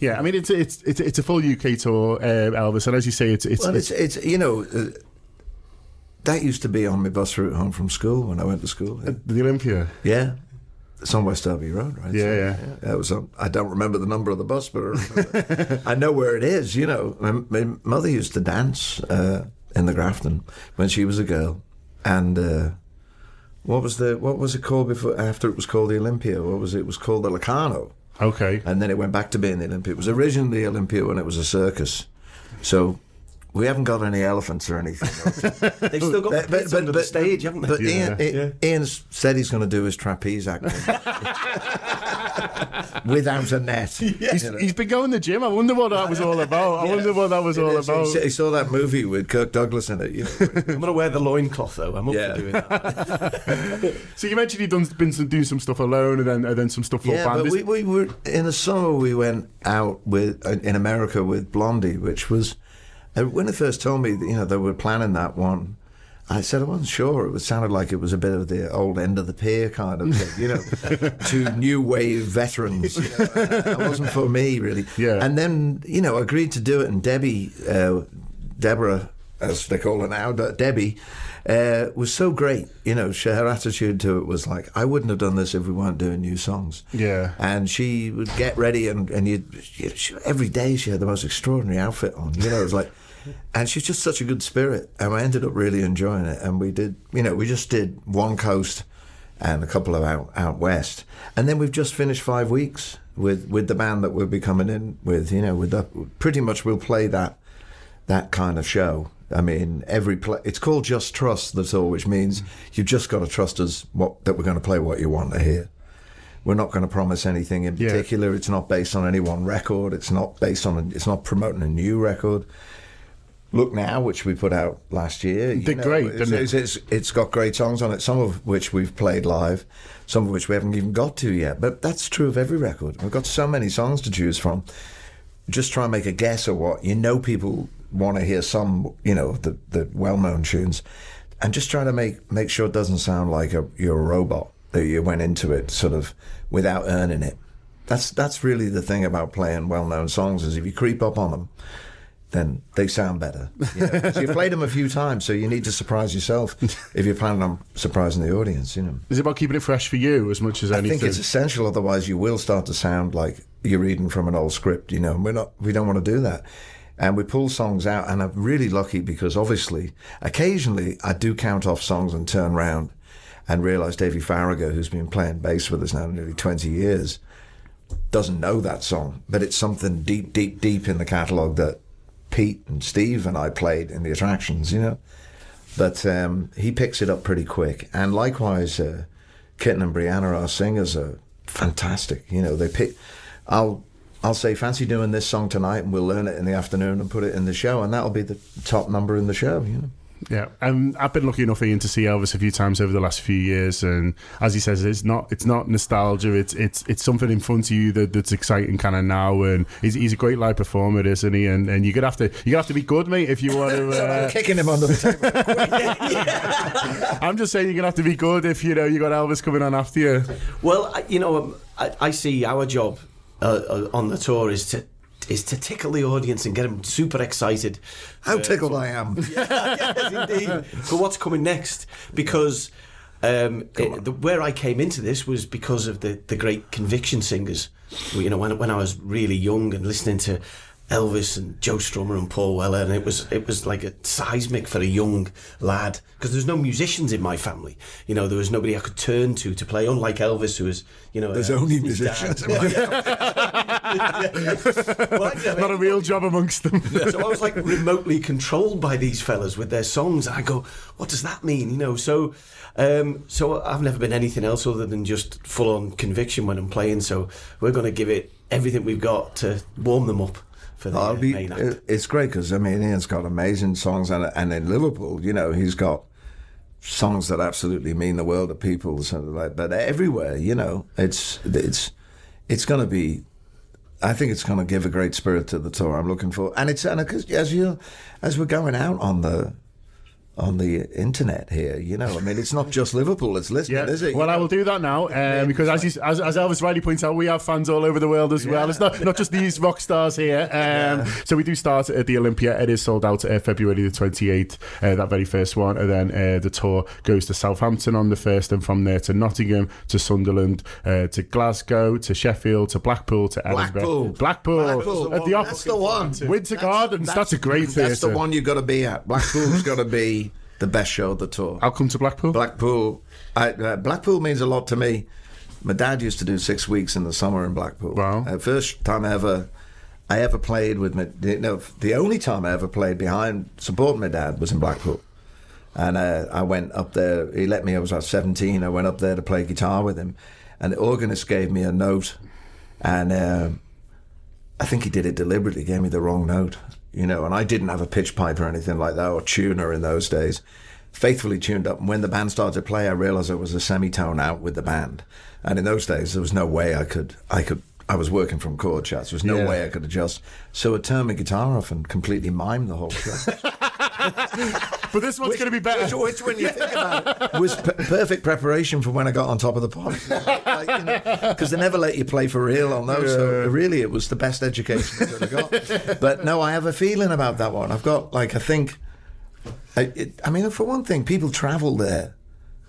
yeah, I mean, it's it's it's, it's a full UK tour, uh, Elvis, and as you say, it's it's,
well, it's it's you know. Uh, that used to be on my bus route home from school when I went to school.
the Olympia.
Yeah. It's on West Derby Road, right?
Yeah, yeah. yeah.
That was I don't remember the number of the bus, but I. (laughs) I know where it is. You know, my, my mother used to dance uh, in the Grafton when she was a girl, and uh, what was the what was it called before after it was called the Olympia? What was it? It was called the Locarno.
Okay.
And then it went back to being the Olympia. It was originally the Olympia when it was a circus. So we haven't got any elephants or anything. (laughs)
They've still got
But-
the pits
but-
under
but-
the stage, haven't they?
But
Yeah.
Ian, Ian, Ian's said he's going to do his trapeze acting (laughs) without a net. (laughs)
He's,
You know.
he's been going to the gym. I wonder what that was all about. I wonder what that was all
He
about.
He saw that movie with Kirk Douglas in it. You know.
I'm going to wear the loincloth, though. I'm up
Yeah.
for doing that.
So you mentioned you've done been some, doing some stuff alone and then and then some stuff for
Yeah,
band.
but
Is-
we, we were in the summer. We went out with in America with Blondie, which was uh, when they first told me, that, you know, they were planning that one. I said I wasn't sure. It was, sounded like it was a bit of the old end of the pier kind of thing, you know, (laughs) to new wave veterans. You know, that wasn't for me really.
Yeah.
And then you know, agreed to do it, and Debbie, uh, Deborah, as they call her now, Debbie, uh, was so great. You know, she, her attitude to it was like, I wouldn't have done this if we weren't doing new songs.
Yeah.
And she would get ready, and and you, every day she had the most extraordinary outfit on. You know, it was like, and she's just such a good spirit, and I ended up really enjoying it. And we did, you know, we just did one coast and a couple of out out west, and then we've just finished five weeks with with the band that we'll be coming in with. You know, with that, pretty much we'll play that that kind of show. I mean, every play. It's called Just Trust. That's all, which means you've just got to trust us what that we're going to play what you want to hear. We're not going to promise anything in
Yeah.
particular. It's not based on any one record. It's not based on. A, it's not promoting a new record. Look now, which we put out last year. you
Did great,
it's,
didn't it?
it's, it's, it's got great songs on it. Some of which we've played live, some of which we haven't even got to yet. But that's true of every record. We've got so many songs to choose from just try and make a guess at what you know people want to hear some you know the the well-known tunes and just try to make make sure it doesn't sound like a, you're a robot that you went into it sort of without earning it that's that's really the thing about playing well-known songs is if you creep up on them then they sound better (laughs) you know? so you played them a few times so you need to surprise yourself if you're planning on surprising the audience you know
Is it about keeping it fresh for you as much as
I think it's essential. Otherwise, you will start to sound like you're reading from an old script. You know, and we're not. We don't want to do that. And we pull songs out, and I'm really lucky because obviously, occasionally, I do count off songs and turn round and realise Davey Faragher, who's been playing bass with us now nearly 20 years, doesn't know that song, but it's something deep, deep, deep in the catalogue that Pete and Steve and I played in the attractions. You know, but um, he picks it up pretty quick. And likewise, uh, Kitten and Brianna, our singers, are fantastic. You know, they pick. I'll I'll say, fancy doing this song tonight, and we'll learn it in the afternoon and put it in the show, and that'll be the top number in the show. You know.
Yeah, um, I've been lucky enough Ian to see Elvis a few times over the last few years, and as he says, it's not it's not nostalgia. It's it's it's something in front of you that, that's exciting kind of now, and he's, he's a great live performer, isn't he? And and you're gonna have to you gonna have to be good, mate, if you want to. (laughs) Uh,
Kicking him under the table. (laughs) (laughs)
I'm just saying you're gonna have to be good if you know you got Elvis coming on after you.
Well, you know, um, I, I see our job uh, uh, on the tour is to is to tickle the audience and get them super excited.
How tickled I am. (laughs)
yes, indeed. For what's coming next, because um, it- the, where I came into this was because of the, the great conviction singers. You know, when when I was really young and listening to Elvis and Joe Strummer and Paul Weller, and it was it was like a seismic for a young lad because there's no musicians in my family. You know, there was nobody I could turn to to play. Unlike Elvis, who was you know
There's
uh,
only musicians. in my- (laughs)
Well, actually,
Not a real job amongst them.
so I was like remotely controlled by these fellas with their songs. I go, what does that mean? You know, so um, so I've never been anything else other than just full on conviction when I'm playing. So we're going to give it everything we've got to warm them up for the
I'll
uh,
be, it's great because I mean Ian's got amazing songs and and in Liverpool, you know, he's got songs that absolutely mean the world to people. So like, but everywhere, you know, it's it's it's going to be. I think it's going to give a great spirit to the tour. I'm looking for, and it's and because as you as we're going out on the on the internet here, you know, I mean, it's not just Liverpool; it's listening,
Yeah.
is it?
Well, I will do that now (laughs) um, because, as, you, as as Elvis rightly points out, we have fans all over the world as well. It's not not just these rock stars here. (laughs) Um, So we do start at the Olympia. It is sold out uh, February the twenty eighth, uh, that very first one, and then uh, the tour goes to Southampton on the first, and from there to Nottingham, to Sunderland, uh, to Glasgow, to Sheffield, to Blackpool, to Edinburgh,
Blackpool.
Blackpool,
Blackpool's the
at the
one.
op-
That's the one.
Winter Gardens. That's, a great
That's the one you've got to be at. Blackpool's got to be the best show of the tour.
I'll come to Blackpool.
Blackpool, I, uh, Blackpool means a lot to me. My dad used to do six weeks in the summer in Blackpool.
Wow.
Uh, first time ever, I ever played with my. No, the only time I ever played behind supporting my dad was in Blackpool. And uh, I went up there. He let me. I was about seventeen. I went up there to play guitar with him, and the organist gave me a note, and um I think he did it deliberately. Gave me the wrong note, you know. And I didn't have a pitch pipe or anything like that or tuner in those days. Faithfully tuned up, and when the band started to play, I realised I was a semitone out with the band. And in those days, there was no way I could. I could. I was working from chord charts. There was no
Yeah.
way I could adjust. So I turned my guitar off and completely mimed the whole show. (laughs)
But this one's going to be better.
Which, which, when you think about it, (laughs) was p- perfect preparation for when I got on Top of the Pops. Because (laughs) they never let you play for real on those. So really, it was the best education I could have got. But no, I have a feeling about that one. I've got like I think. I, it, I mean, for one thing, people travel there.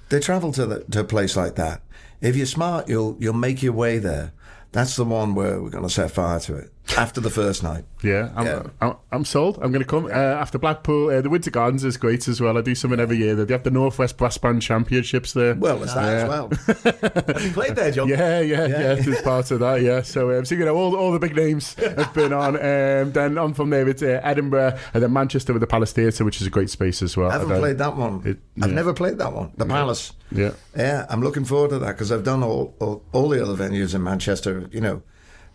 They travel to the, to a place like that. If you're smart, you'll you'll make your way there. That's the one where we're going to set fire to it after the first night.
Yeah, I'm,
Yeah.
I'm, I'm sold. I'm going to come uh, after Blackpool. Uh, the Winter Gardens is great as well. I do something every year. They have the Northwest Brass Band Championships there.
Well, there's that as well. (laughs)
Have you played there, John?
Yeah, yeah, yeah. It's part of that. Yeah. So, um, so you know, all, all the big names have been on. (laughs) Um, then on from there, it's uh, Edinburgh and then Manchester with the Palace Theatre, which is a great space as well.
I haven't
then-
played that one.
It-
I've
yeah.
never played that one. The Palace.
Yeah.
Yeah, I'm looking forward to that because I've done all, all all the other venues in Manchester. You know,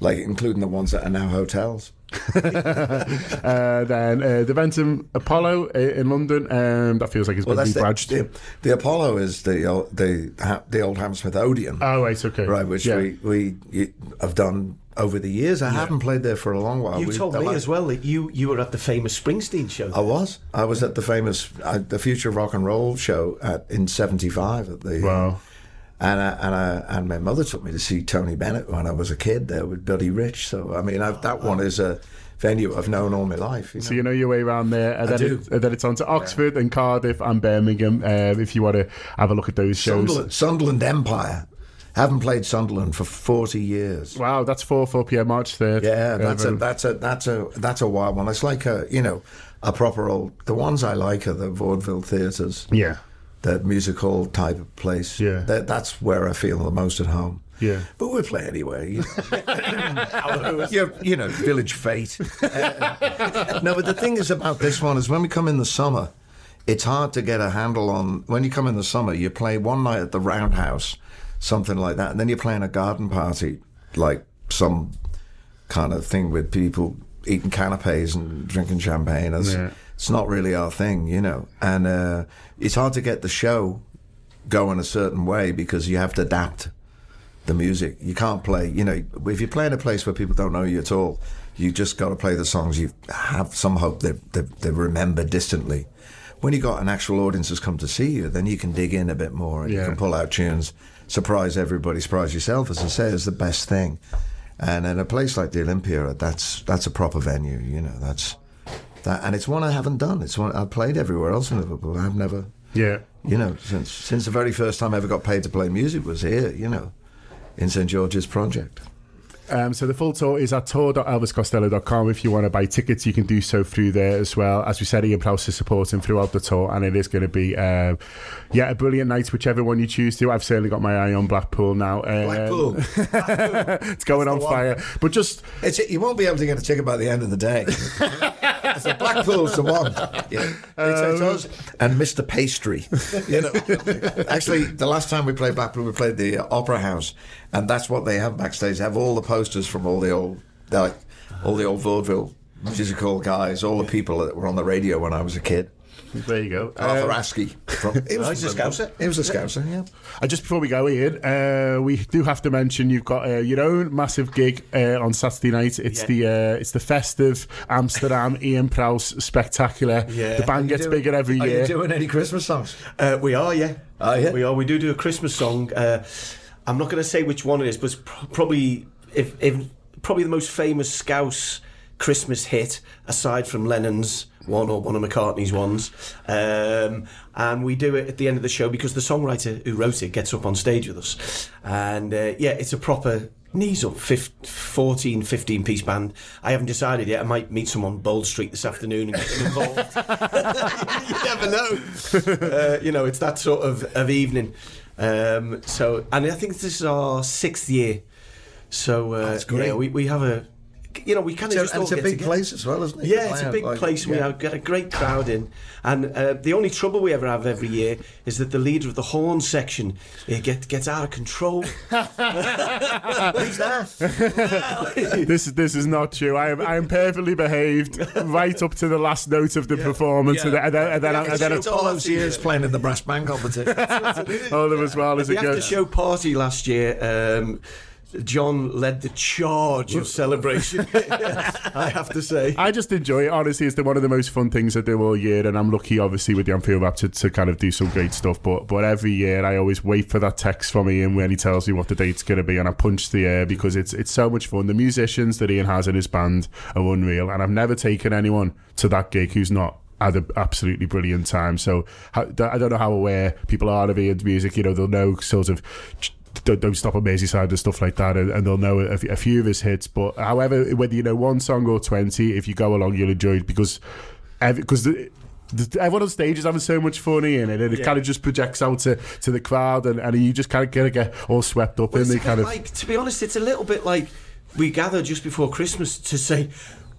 like including the ones that are now hotels. (laughs)
uh, then uh, the Eventim Apollo uh, in London. Um, that feels like it's
Well,
been
that's the, the the Apollo is the old, the the old Hammersmith Odeon,
Oh, right, okay.
right? Which
Yeah.
we we y- have done over the years. I haven't played there for a long while.
You
We-
told me
like-
as well that you, you were at the famous Springsteen show.
I was. I was at the famous uh, the Future Rock and Roll show at in '75 at the.
Wow.
And I, and I, and my mother took me to see Tony Bennett when I was a kid there with Buddy Rich. So I mean, I've, that one is a venue I've known all my life. You know?
So you know your way around there, and
I
then,
do.
It, and then it's on to Oxford and Cardiff and Birmingham. Uh, if you want to have a look at those shows.
Sunderland, Sunderland Empire. Haven't played Sunderland for forty years.
Wow, that's four four p.m. March third.
Yeah, that's a that's a that's a that's a wild one. It's like a you know a proper old. The ones I like are the vaudeville theatres.
yeah,
the musical hall type of place.
Yeah.
that, that's where I feel the most at home.
yeah.
But we'll play anyway. (laughs) You know, you, you know Village Fate. Uh, (laughs) no, but the thing is about this one is when we come in the summer, it's hard to get a handle on. When you come in the summer, you play one night at the Roundhouse, something like that, and then you're playing a garden party, like some kind of thing with people eating canapes and drinking champagne. It's,
Yeah.
It's not really our thing, you know. And uh, it's hard to get the show going a certain way because you have to adapt the music. You can't play, you know, if you play in a place where people don't know you at all, you just got to play the songs you have some hope they, they, they remember distantly. When you got an actual audience that's come to see you, then you can dig in a bit more and you can pull out tunes, surprise everybody, surprise yourself. As I say, is the best thing. And in a place like the Olympia, that's that's a proper venue. You know, that's that, and it's one I haven't done. It's one I've played everywhere else in oh. Liverpool. I've never,
Yeah.
you know, since since the very first time I ever got paid to play music was here. You know, in St George's Project.
Um, so the full tour is at tour.elviscostello.com. If you want to buy tickets, you can do so through there as well. As we said, Ian Prowse is supporting throughout the tour, and it is going to be, um, yeah, a brilliant night, whichever one you choose to. I've certainly got my eye on Blackpool now. Um,
Blackpool. (laughs)
it's going on fire. But just
It's you won't be able to get a ticket by the end of the day. (laughs) so Blackpool's the one. Yeah. It's, it's us and Mr. Pastry. You know, actually, the last time we played Blackpool, we played the uh, Opera House, and that's what they have backstage. They have all the posters from all the old, like, all the old vaudeville musical guys, all the people that were on the radio when I was a kid.
there you go.
Arthur
Um,
Askey. From, (laughs) it was
he's a Scouser.
It was a Scouser, yeah.
And just before we go, Ian, uh, we do have to mention you've got uh, your own massive gig uh, on Saturday night. It's
Yeah.
the uh, it's the festive Amsterdam (laughs) Ian Prowse spectacular.
Yeah.
The band gets bigger every
Are
year.
you doing any Christmas songs?
Uh, we are, yeah.
Oh, yeah?
We are. We do do a Christmas song. Uh, I'm not going to say which one it is, but probably if, if probably the most famous Scouse Christmas hit, aside from Lennon's one or one of McCartney's ones. Um, and we do it at the end of the show because the songwriter who wrote it gets up on stage with us. And uh, yeah, it's a proper knees up, 15, 14, 15 piece band. I haven't decided yet. I might meet someone Bold Street this afternoon and get them involved. (laughs) you never know. (laughs) Uh, you know, it's that sort of, of evening. Um, so, and I think this is our sixth year. So, uh,
That's great.
yeah, we, we have a, you know, we kind of
So-
just
and
all
it's a
get
big
together.
place as well, isn't it?
Yeah, it's a big
like,
place. and We
yeah.
have got a great crowd in, and uh, the only trouble we ever have every year is that the leader of the horn section uh, get, gets out of control. (laughs)
Who's that?
this is this is not true. I am I am perfectly behaved right up to the last note of the performance, and then and then, and then, and then
It's all those years playing in the brass band competition. (laughs)
oh, them as well as it
the
it
after
goes.
show party last year. Um, John led the charge of celebration. (laughs) I have to say.
I just enjoy it. Honestly, it's the, one of the most fun things I do all year, and I'm lucky, obviously, with the Anfield Rap to, to kind of do some great stuff. But but every year, I always wait for that text from Ian when he tells me what the date's going to be, and I punch the air because it's it's so much fun. The musicians that Ian has in his band are unreal, and I've never taken anyone to that gig who's not had an absolutely brilliant time. So I don't know how aware people are of Ian's music. You know, they'll know sort of. Don't, don't stop at Merseyside and stuff like that, and, and they'll know a, a few of his hits. But however, whether you know one song or twenty, if you go along, you'll enjoy it because because the, the, everyone on stage is having so much fun in it, and it
Yeah.
kind of just projects out to, to the crowd, and, and you just kind of get, get all swept up
Well,
in
it's
the kind of.
like, to be honest, it's a little bit like we gather just before Christmas to say,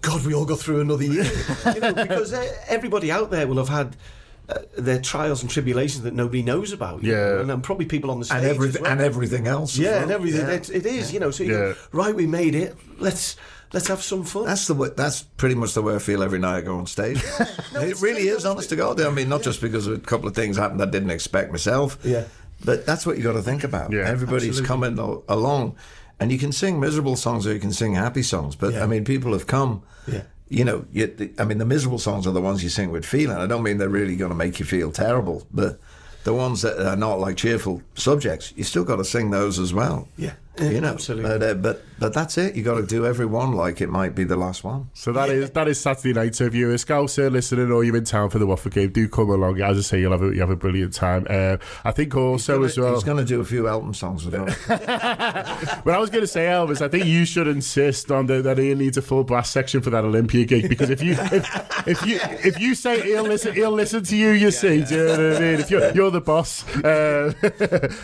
God, we all go through another year. (laughs) you know, because uh, everybody out there will have had uh, their trials and tribulations that nobody knows about. you
Yeah.
know, and, and probably people on the stage.
and, everything,
well.
and everything else.
Yeah,
well.
and everything.
Yeah.
It's, it is, you know. So you
Yeah.
go, right, we made it. Let's let's have some fun.
That's the way, that's pretty much the way I feel every night I go on stage. (laughs) it really is, honest to God. I mean, not just because a couple of things happened I didn't expect myself.
Yeah.
But that's what you got to think about.
Yeah,
Everybody's coming al- along, and you can sing miserable songs or you can sing happy songs. But
Yeah.
I mean, people have come.
Yeah.
You know, you, I mean, the miserable songs are the ones you sing with feeling. I don't mean they're really going to make you feel terrible, but the ones that are not like cheerful subjects, you still got to sing those as well.
Yeah.
You know,
Absolutely.
But, uh, but but that's it. You got to do every one like it might be the last one.
So that is that is Saturday night. So if you're a Scouser listening or you're in town for the Watford game, do come along. As I say, you'll have a, you have a brilliant time. Uh, I think also as well.
He's going to do a few Elton songs as well. (laughs) (laughs)
But I was going to say, Elvis, I think you should insist on the, that Ian needs a full brass section for that Olympia gig because if you if, if you if you say he'll listen, he'll listen to you. You see, do you know what I mean? If you're you're the boss. Uh,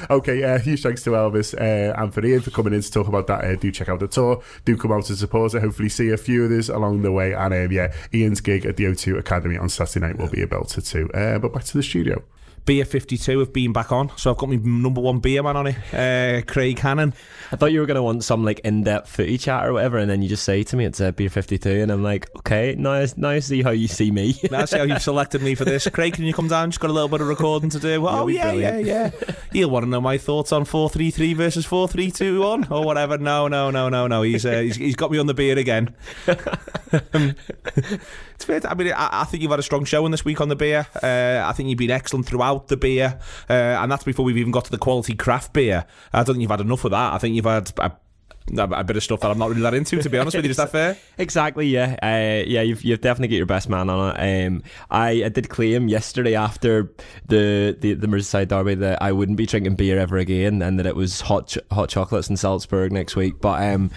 (laughs) okay, uh, huge thanks to Elvis uh, and for Ian for coming in to talk about that. Uh, do check out the tour. Do come out to support it. Hopefully, see a few of this along the way. And um, yeah, Ian's gig at the O2 Academy on Saturday night will be a belter too. Uh, but back to the studio.
Beer 52 have been back on, so I've got my number one beer man on it, uh, Craig Hannon.
I thought you were going to want some like in-depth footy chat or whatever, and then you just say to me it's a beer 52, and I'm like, okay, now, now I see how you see me. (laughs)
That's how you've selected me for this. (laughs) Craig, can you come down? Just got a little bit of recording to do. (laughs) Oh, yeah, yeah, yeah. You'll want to know my thoughts on 433 versus 4321 or whatever. No, no, no, no, no. He's, uh, he's, he's got me on the beer again. It's fair. to- I mean, I, I think you've had a strong showing this week on the beer. Uh, I think you've been excellent throughout the beer. Uh, and that's before we've even got to the quality craft beer. I don't think you've had enough of that. I think you've had. A, a bit of stuff that I'm not really that into, to be honest with you. Is that fair? (laughs)
Exactly, yeah, uh, yeah. You've, you've definitely got your best man on it. Um, I, I did claim yesterday after the, the the Merseyside derby that I wouldn't be drinking beer ever again, and that it was hot ch- hot chocolates in Salzburg next week. But um,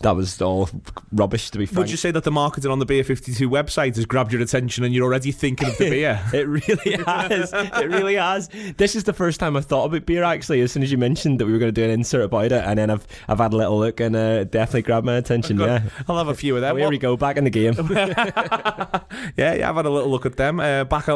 that was all rubbish to be frank.
Would you say that the marketing on the Beer 52 website has grabbed your attention and you're already thinking of the beer? (laughs)
It really (laughs) has. It really has. This is the first time I've thought about beer. Actually, as soon as you mentioned that we were going to do an insert about it, and then I've I've had a little look and uh, definitely grabbed my attention. Yeah.
I'll have a few of them.
Oh, here
What-
we go. Back in the game. (laughs)
yeah, yeah, I've had a little look at them. Uh, back,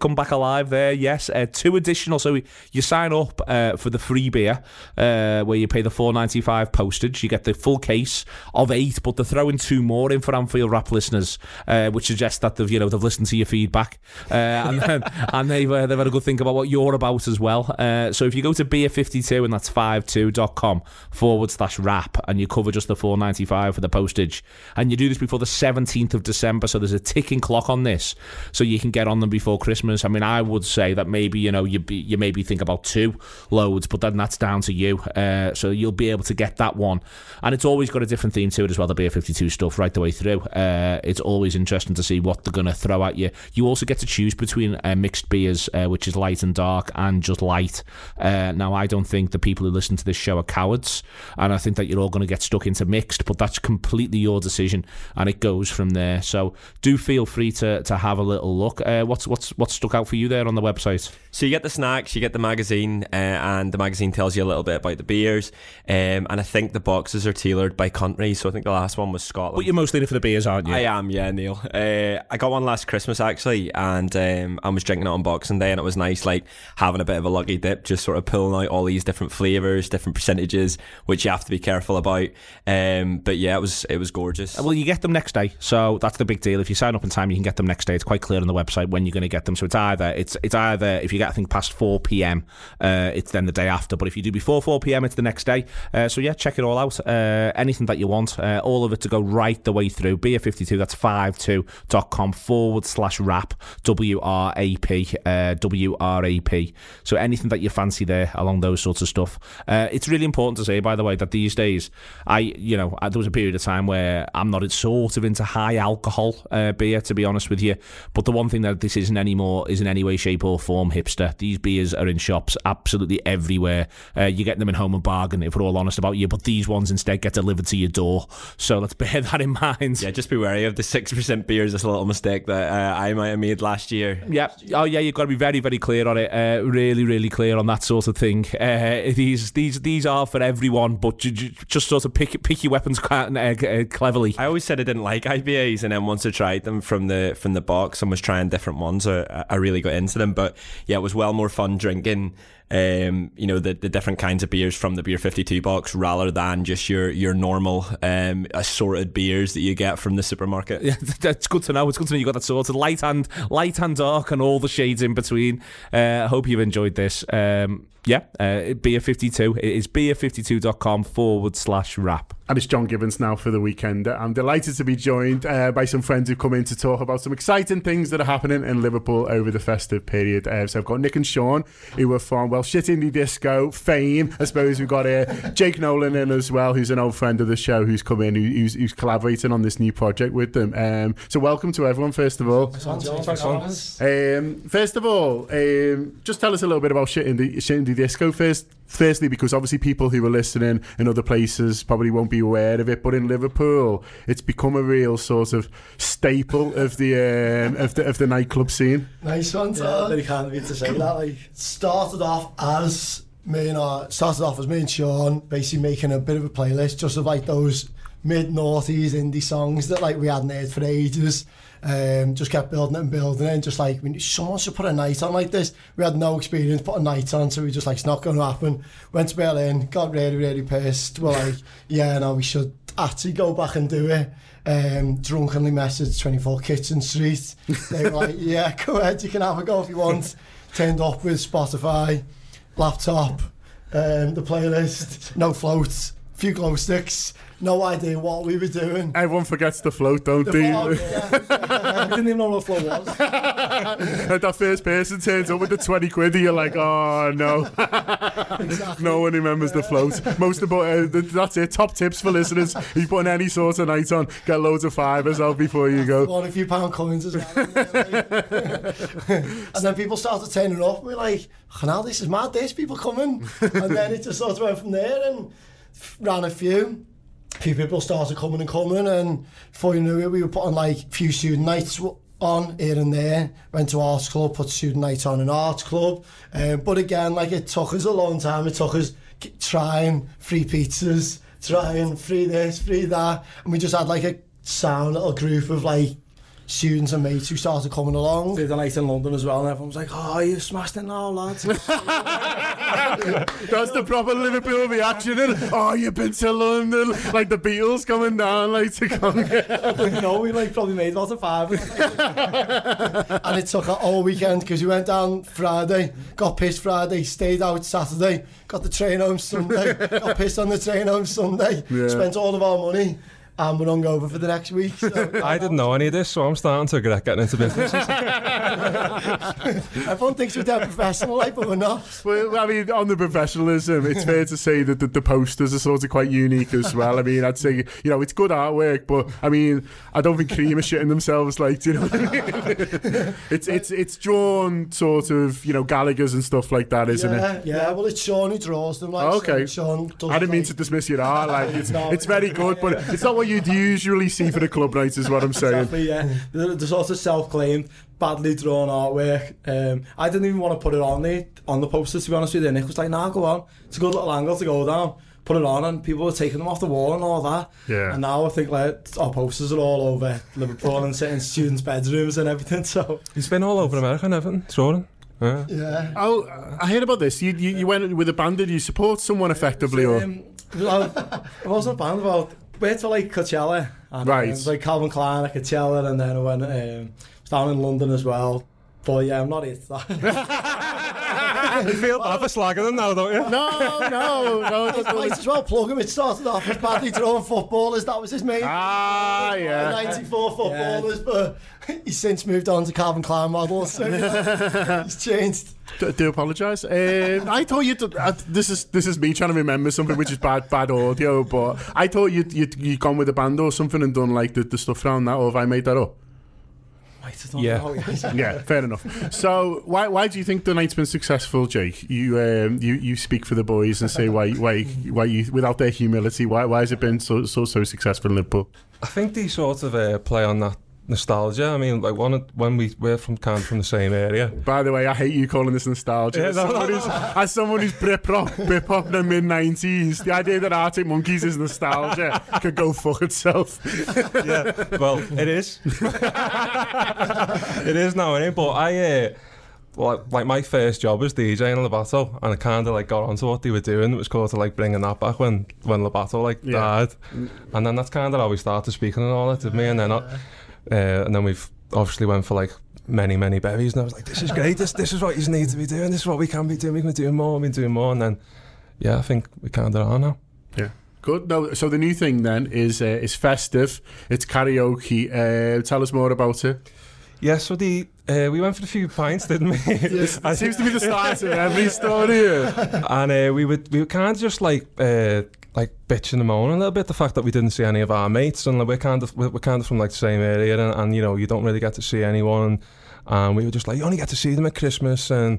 come back alive there. Yes, uh, two additional. So you sign up uh, for the free beer, uh, where you pay the four ninety five postage. You get the full case of eight, but they're throwing two more in for Anfield Rap listeners, uh, which suggests that they've you know they've listened to your feedback, uh, (laughs) and then, and they've uh, they've had a good think about what you're about as well. Uh, so if you go to beer fifty two and that's 52.com forward slash rap, and you cover just the four ninety five for the postage, and you do this before the seventeenth of December. So there's a ticking clock on this, so you can get on them before Christmas. I mean, I would say that maybe you know you be, you maybe think about two loads, but then that's down to you. Uh, so you'll be able to get that one, and it's always got a different theme to it as well. The Beer 52 stuff right the way through. Uh, it's always interesting to see what they're going to throw at you. You also get to choose between uh, mixed beers, uh, which is light and dark, and just light. Uh, now, I don't think the people who listen to this show are cowards, and I think that you're all going to get stuck into mixed, but that's completely your decision, and it goes from there. So do feel free to, to have a little look. Uh, what's what's what's stuck out for you there on the website?
So you get the snacks, you get the magazine, uh, and the magazine tells you a little bit about the beers. Um, and I think the boxes are tailored by country. So I think the last one was Scotland.
But you're mostly in for the beers, aren't you?
I am, yeah, Neil. Uh, I got one last Christmas actually, and um, I was drinking it on Boxing Day, and it was nice, like having a bit of a lucky dip, just sort of pulling out all these different flavors, different percentages, which you have to be careful about. Um, but yeah, it was it was gorgeous.
Well, you get them next day, so that's the big deal. If you sign up in time, you can get them next day. It's quite clear on the website when you're going to get them. So it's either it's it's either if you get I think past four p.m., uh, it's then the day after. But if you do before four p.m., it's the next day. Uh, so yeah, check it all out. Uh, anything that you want, uh, all of it to go right the way through. Beer fifty two. That's five two dot com forward slash rap W R A P uh, W R A P. So anything that you fancy there along those sorts of stuff. Uh, it's really important to say, by the way, that these days, I you know there was a period of time where I'm not sort of into high alcohol beer, to be honest with you. But the one thing that this isn't anymore is in any way, shape, or form hipster. These beers are in shops absolutely everywhere. Uh, you get them in home and bargain, if we're all honest about you. But these ones instead get delivered to your door. So let's bear that in mind.
Yeah, just be wary of the six percent beers. That's a little mistake that uh, I might have made last year.
Yeah. Oh, yeah. You've got to be very, very clear on it. Uh, really, really clear on that sort of thing. Uh, these, these, these are for everyone, but ju- ju- just sort of pick, pick your weapons (laughs) quite, uh, uh, cleverly.
I always said I didn't like IPAs, and then once I tried them from the from the box and was trying different ones, I, I really got into them. But yeah, was well more fun drinking. Um, you know the, the different kinds of beers from the beer 52 box rather than just your your normal um, assorted beers that you get from the supermarket.
Yeah (laughs) that's good to know. It's good to know you got that sorted. Light and light and dark and all the shades in between. Uh, I hope you've enjoyed this. Um, yeah uh, beer 52 it is beer52.com forward slash rap.
And it's John Gibbons now for the weekend. I'm delighted to be joined uh, by some friends who've come in to talk about some exciting things that are happening in Liverpool over the festive period. Uh, so I've got Nick and Sean, who are from, well, Shit Indie Disco fame. I suppose we've got here. Jake Nolan in as well, who's an old friend of the show, who's come in, who's, who's collaborating on this new project with them. Um, so welcome to everyone, first of all. Um, first of all, um, just tell us a little bit about Shit Indie, Shit Indie Disco first. Firstly, because obviously people who are listening in other places probably won't be aware of it, but in Liverpool, it's become a real sort of staple of the um, of the of the nightclub scene.
Nice one,
Yeah, very kind of you to say that. Like, started off as me and uh, started off as me and Sean basically making a bit of a playlist just of like those mid noughties indie songs that like we hadn't heard for ages. um, just kept building it and building it and just like, I mean, someone should put a night on like this. We had no experience put a night on, so we just like, it's not going to happen. Went to Berlin, got really, really pissed. We're like, yeah, no, we should actually go back and do it. Um, drunkenly messaged 24 Kitchen Street. They were like, (laughs) yeah, go ahead, you can have a go if you want. Turned up with Spotify, laptop, um, the playlist, no floats, few glow sticks, no idea what we were doing.
Everyone forgets the float, don't
The
they?
float, yeah. I didn't even know what a float was. (laughs)
and that first person turns up with the 20 quid, and you're like, oh no. no one remembers the float. Most of uh, that's it. Top tips for listeners. If you're putting any sort of night on, get loads of fivers out before you go.
Won a few pound coins as well. and then people started turning up. We're like, now this is mad. There's people coming. And then it just sort of went from there and ran a few. Few people started coming and coming. And before you knew it, we were putting like a few student nights on here and there. Went to arts club, put student nights on in arts club. Um, but again, like it took us a long time. It took us trying free pizzas, trying free this, free that. And we just had like a sound little group of like students and mates who started coming along.
Did a night in London as well, and everyone was like, oh, you smashed it now, lads.
That's the proper Liverpool reaction, and, oh, you've been to London, like the Beatles coming down, like, to come (laughs)
No, we, like, probably made lots of five. (laughs) and it took all weekend, because we went down Friday, got pissed Friday, stayed out Saturday, got the train home Sunday, (laughs) got pissed on the train home Sunday,
yeah.
spent all of our money, and we're hungover for the next week. So, (laughs)
I didn't know any of this, so I'm starting to regret getting into business. (laughs)
Everyone thinks we're dead professional, like, but we're not.
Well, I mean, on the professionalism, it's fair to say that the, the posters are sort of quite unique as well. I mean, I'd say, you know, it's good artwork, but I mean, I don't think Cream are shitting themselves, like, do you know what I mean? (laughs) it's, it's, it's drawn sort of, you know, Gallagher's and stuff like that, isn't
yeah,
it?
Yeah, well, it's Sean who draws them. Like,
Oh, okay.
So Sean does
I didn't mean
like,
to dismiss your art. Like it's,
No,
it's very good, but it's not what you'd usually see for the club night, is what I'm saying.
Exactly, yeah. The, the sort of self-claimed, badly drawn artwork. Um, I didn't even want to put it on the on the poster, to be honest with you. Nick was like, nah, go on. It's a good little angle to go down. Put it on, and people were taking them off the wall and all that.
Yeah.
And now I think like our posters are all over Liverpool and sitting in students' bedrooms and everything. So
He's been all over America and everything, drawing. Yeah.
Yeah.
Oh, I heard about this. You, you you went with a band. Did you support someone effectively, or
Um, well, it wasn't a band about. Went to like Coachella, and
Right.
um, like Calvin Klein at Coachella, and then I went um, down in London as well. But yeah, I'm not it. (laughs)
you feel bad for slagging them now, don't you?
No, no, no.
Might as well plug him. It started off as badly drawn footballers. That was his main.
Ah, yeah.
94 footballers, but he's since moved on to Calvin Klein models. So he's (laughs) changed.
Do, do apologise. Um, I thought you. Uh, this is this is me trying to remember something which is bad bad audio, but I thought you'd you'd, you'd gone with a band or something and done like the, the stuff around that, or have I made that up?
Yeah. (laughs)
yeah, fair enough. So why why do you think the night's been successful, Jake? You um, you you speak for the boys and say why why why you without their humility why why has it been so so so successful in Liverpool?
I think they sort of uh, play on that nostalgia. I mean, like one of, when we we're from kind from the same area.
By the way, I hate you calling this nostalgia.
Yeah,
as,
no,
someone
no,
who's,
no.
as someone who's Britpop, Britpop in the mid '90s, the idea that Arctic Monkeys is nostalgia could go fuck itself.
yeah, well, it is. it is now, innit? But I, uh, like, like my first job was DJing in Le Bateau, and I kind of like got onto what they were doing. It was called to like bringing that back when when Le Bateau like
Yeah.
died, and then that's kind of how we started speaking and all that, did me? And then, uh, uh, and then we've obviously went for like many many berries, and I was like, this is great. This this is what you need to be doing. This is what we can be doing. We can be doing more. We can be doing more, and then yeah, I think we kind of are now.
Yeah. Good. No, so the new thing then is uh, is festive. It's karaoke. Uh, tell us more about it.
Yeah, so the uh, we went for a few pints, didn't we? (laughs)
Yes, (laughs) it seems to be the (laughs) start of every story
and uh, we would we were kind of just like uh, like bitching and moaning a little bit the fact that we didn't see any of our mates and like, we're kind of we're kind of from like the same area and, and you know you don't really get to see anyone. And we were just like you only get to see them at Christmas and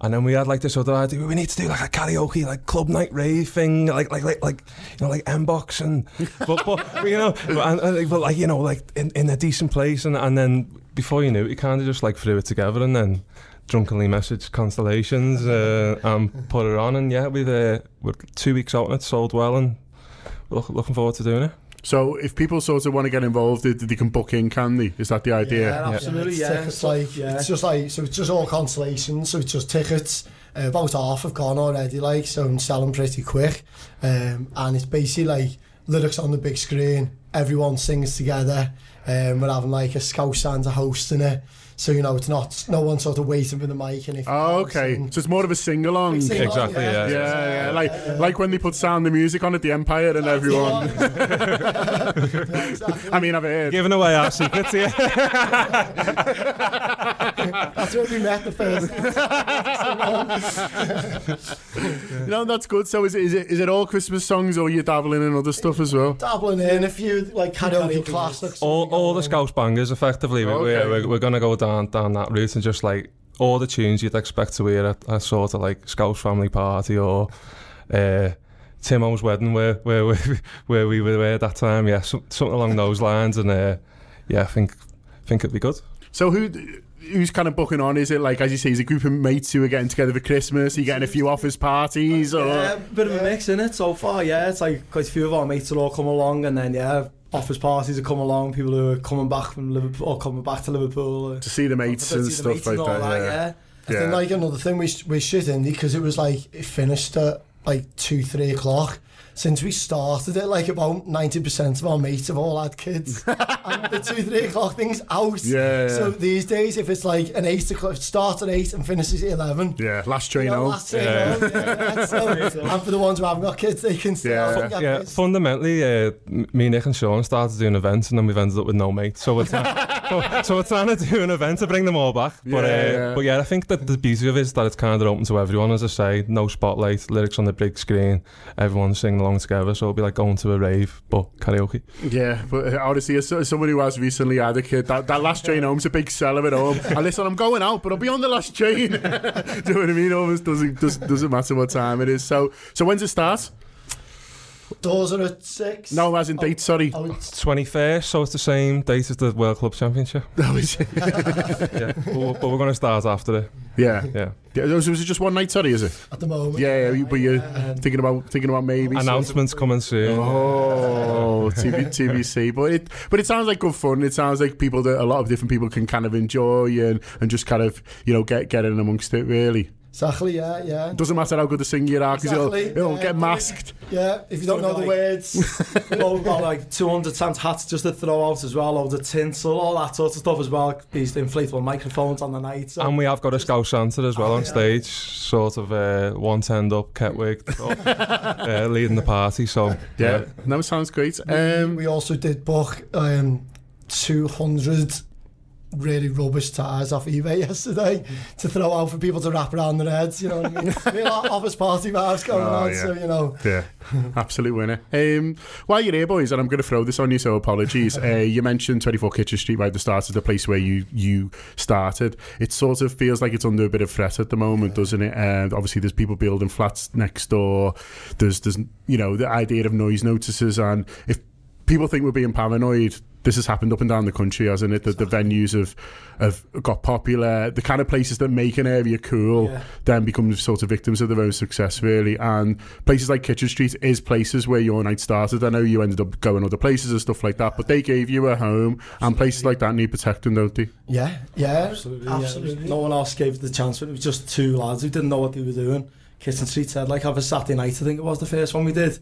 and then we had like this other idea we need to do like a karaoke like club night rave thing like like like like you know like M box and (laughs) but but you know? And, and, but like you know like in, in a decent place and and then before you knew it you kind of just like threw it together and then drunkenly messaged constellations (laughs) uh, and put it on and yeah we've uh, we're two weeks out and it's sold well and we're look, looking forward to doing it
So if people sort of want to get involved, they, they can book in, can they? Is that the idea?
Yeah, absolutely.
It's
Yeah,
tickets, like,
yeah.
it's just like, so it's just all constellations, so it's just tickets. Uh, about half have gone already, like, so I'm selling pretty quick. Um, and it's basically like lyrics on the big screen, everyone sings together. Um, we're having like a Scouse Santa hosting it. So, you know, it's not, no one sort of waiting for the mic. And if
Oh, okay.
sing-
So it's more of a sing along.
Big sing-along, Exactly, yeah.
Yeah,
yeah.
yeah. Like like when they put sound the music on at the Empire and everyone. (laughs) I mean, I've heard.
giving away our secrets here
That's where we met the first. (laughs)
No, that's good. So is it, is it is it all Christmas songs or are you dabbling in other stuff as well?
Dabbling in a few like karaoke classics.
all, all the Scouse bangers effectively we,
Okay.
we're, we're, we're going to go down down that route and just like all the tunes you'd expect to hear at a sort of like Scouse family party or uh, Timo's wedding where where we, (laughs) where we were there at that time yeah some, something along those lines and uh, yeah I think think it'd be good
So who who's kind of booking on? Is it like as you say, is a group of mates who are getting together for Christmas? Are you getting a few office parties or?
Yeah, bit of a mix in it so far. Yeah, it's like quite a few of our mates will all come along, and then yeah, office parties will come along. People who are coming back from Liverpool or coming back to Liverpool uh,
To see the mates and stuff
mates
like
and all
that, yeah.
yeah.
I think like another thing we we shit in because it was like it finished at like two, three o'clock. Since we started it, like about 90% of our mates have all had kids. (laughs) and the two, three o'clock thing's out.
Yeah, yeah.
So these days, if it's like an eight o'clock, it starts at eight and finishes at 11.
Yeah, last train
You know,
home.
last train
Yeah.
home, yeah, so- and for the ones who haven't got kids, they can still
Yeah,
get
yeah.
kids.
Fundamentally, uh, m- me, Nick, and Sean started doing events, and then we've ended up with no mates. So we're, try- (laughs) so, so we're trying to do an event to bring them all back. But,
Yeah,
uh,
yeah.
but yeah, I think that the beauty of it is that it's kind of open to everyone. As I say, no spotlight, lyrics on the big screen, everyone singing along together. So it'll be like going to a rave, but karaoke.
Yeah, but uh, honestly, as, someone who has recently had a kid, that, that last train home's a big seller at home. And listen, I'm going out, but I'll be on the last train. (laughs) Do you know what I mean? Almost doesn't does, doesn't matter what time it is. So so when's it start?
Doors are at six.
No, as in date. Sorry.
Oh, oh it's
21st, so it's the same date as the World Club Championship. (laughs)
That was it.
yeah, but, we're- but we're going to start after it.
Yeah.
Yeah.
Yeah, so was it just one night? Sorry, is it?
at the moment.
Yeah, yeah. you- But you're thinking about thinking about maybe
Announcements coming soon.
Oh, (laughs) TV, TVC, but it but it sounds like good fun. It sounds like people that a lot of different people can kind of enjoy and, and just kind of you know get get in amongst it. Really,
Exactly, yeah, yeah.
Doesn't matter how good the singer you are, because
exactly,
you'll, you'll
yeah,
get masked.
Yeah, if you don't know (laughs) like, the words.
all, got like 200 cent hats just to throw out as well, loads of tinsel, all that sort of stuff as well. These inflatable microphones on the night. So.
And we have got a Scout Santa as well oh, on yeah. stage, sort of uh, one turned up, Ketwig, (laughs) uh, leading the party, so...
Yeah, yeah. no, sounds great. Um,
we also did book um, 200 really rubbish tires off eBay (laughs) yesterday to throw out for people to wrap around their heads, you know what I mean? (laughs) Real office party vibes going
Oh,
on,
yeah.
so, you know.
Yeah, (laughs) absolute winner. Um, while you're here, boys, and I'm going to throw this on you, so apologies. uh, you mentioned 24 Kitchen Street right at the start of the place where you you started. It sort of feels like it's under a bit of threat at the moment, doesn't it? And obviously, there's people building flats next door. There's there's you know the idea of noise notices, and if people think we're being paranoid. This has happened up and down the country, hasn't it? That the venues have have got popular. The kind of places that make an area cool
Yeah.
then become sort of victims of their own success, really. And places like Kitchen Street is places where your night started. I know you ended up going other places and stuff like that, but they gave you a home, and places like that need protecting, don't they?
Yeah, yeah,
Absolutely.
absolutely.
Yeah. No one else gave the chance. It was just two lads who didn't know what they were doing. Kitchen Street said, like, have a Saturday night, I think it was the first one we did.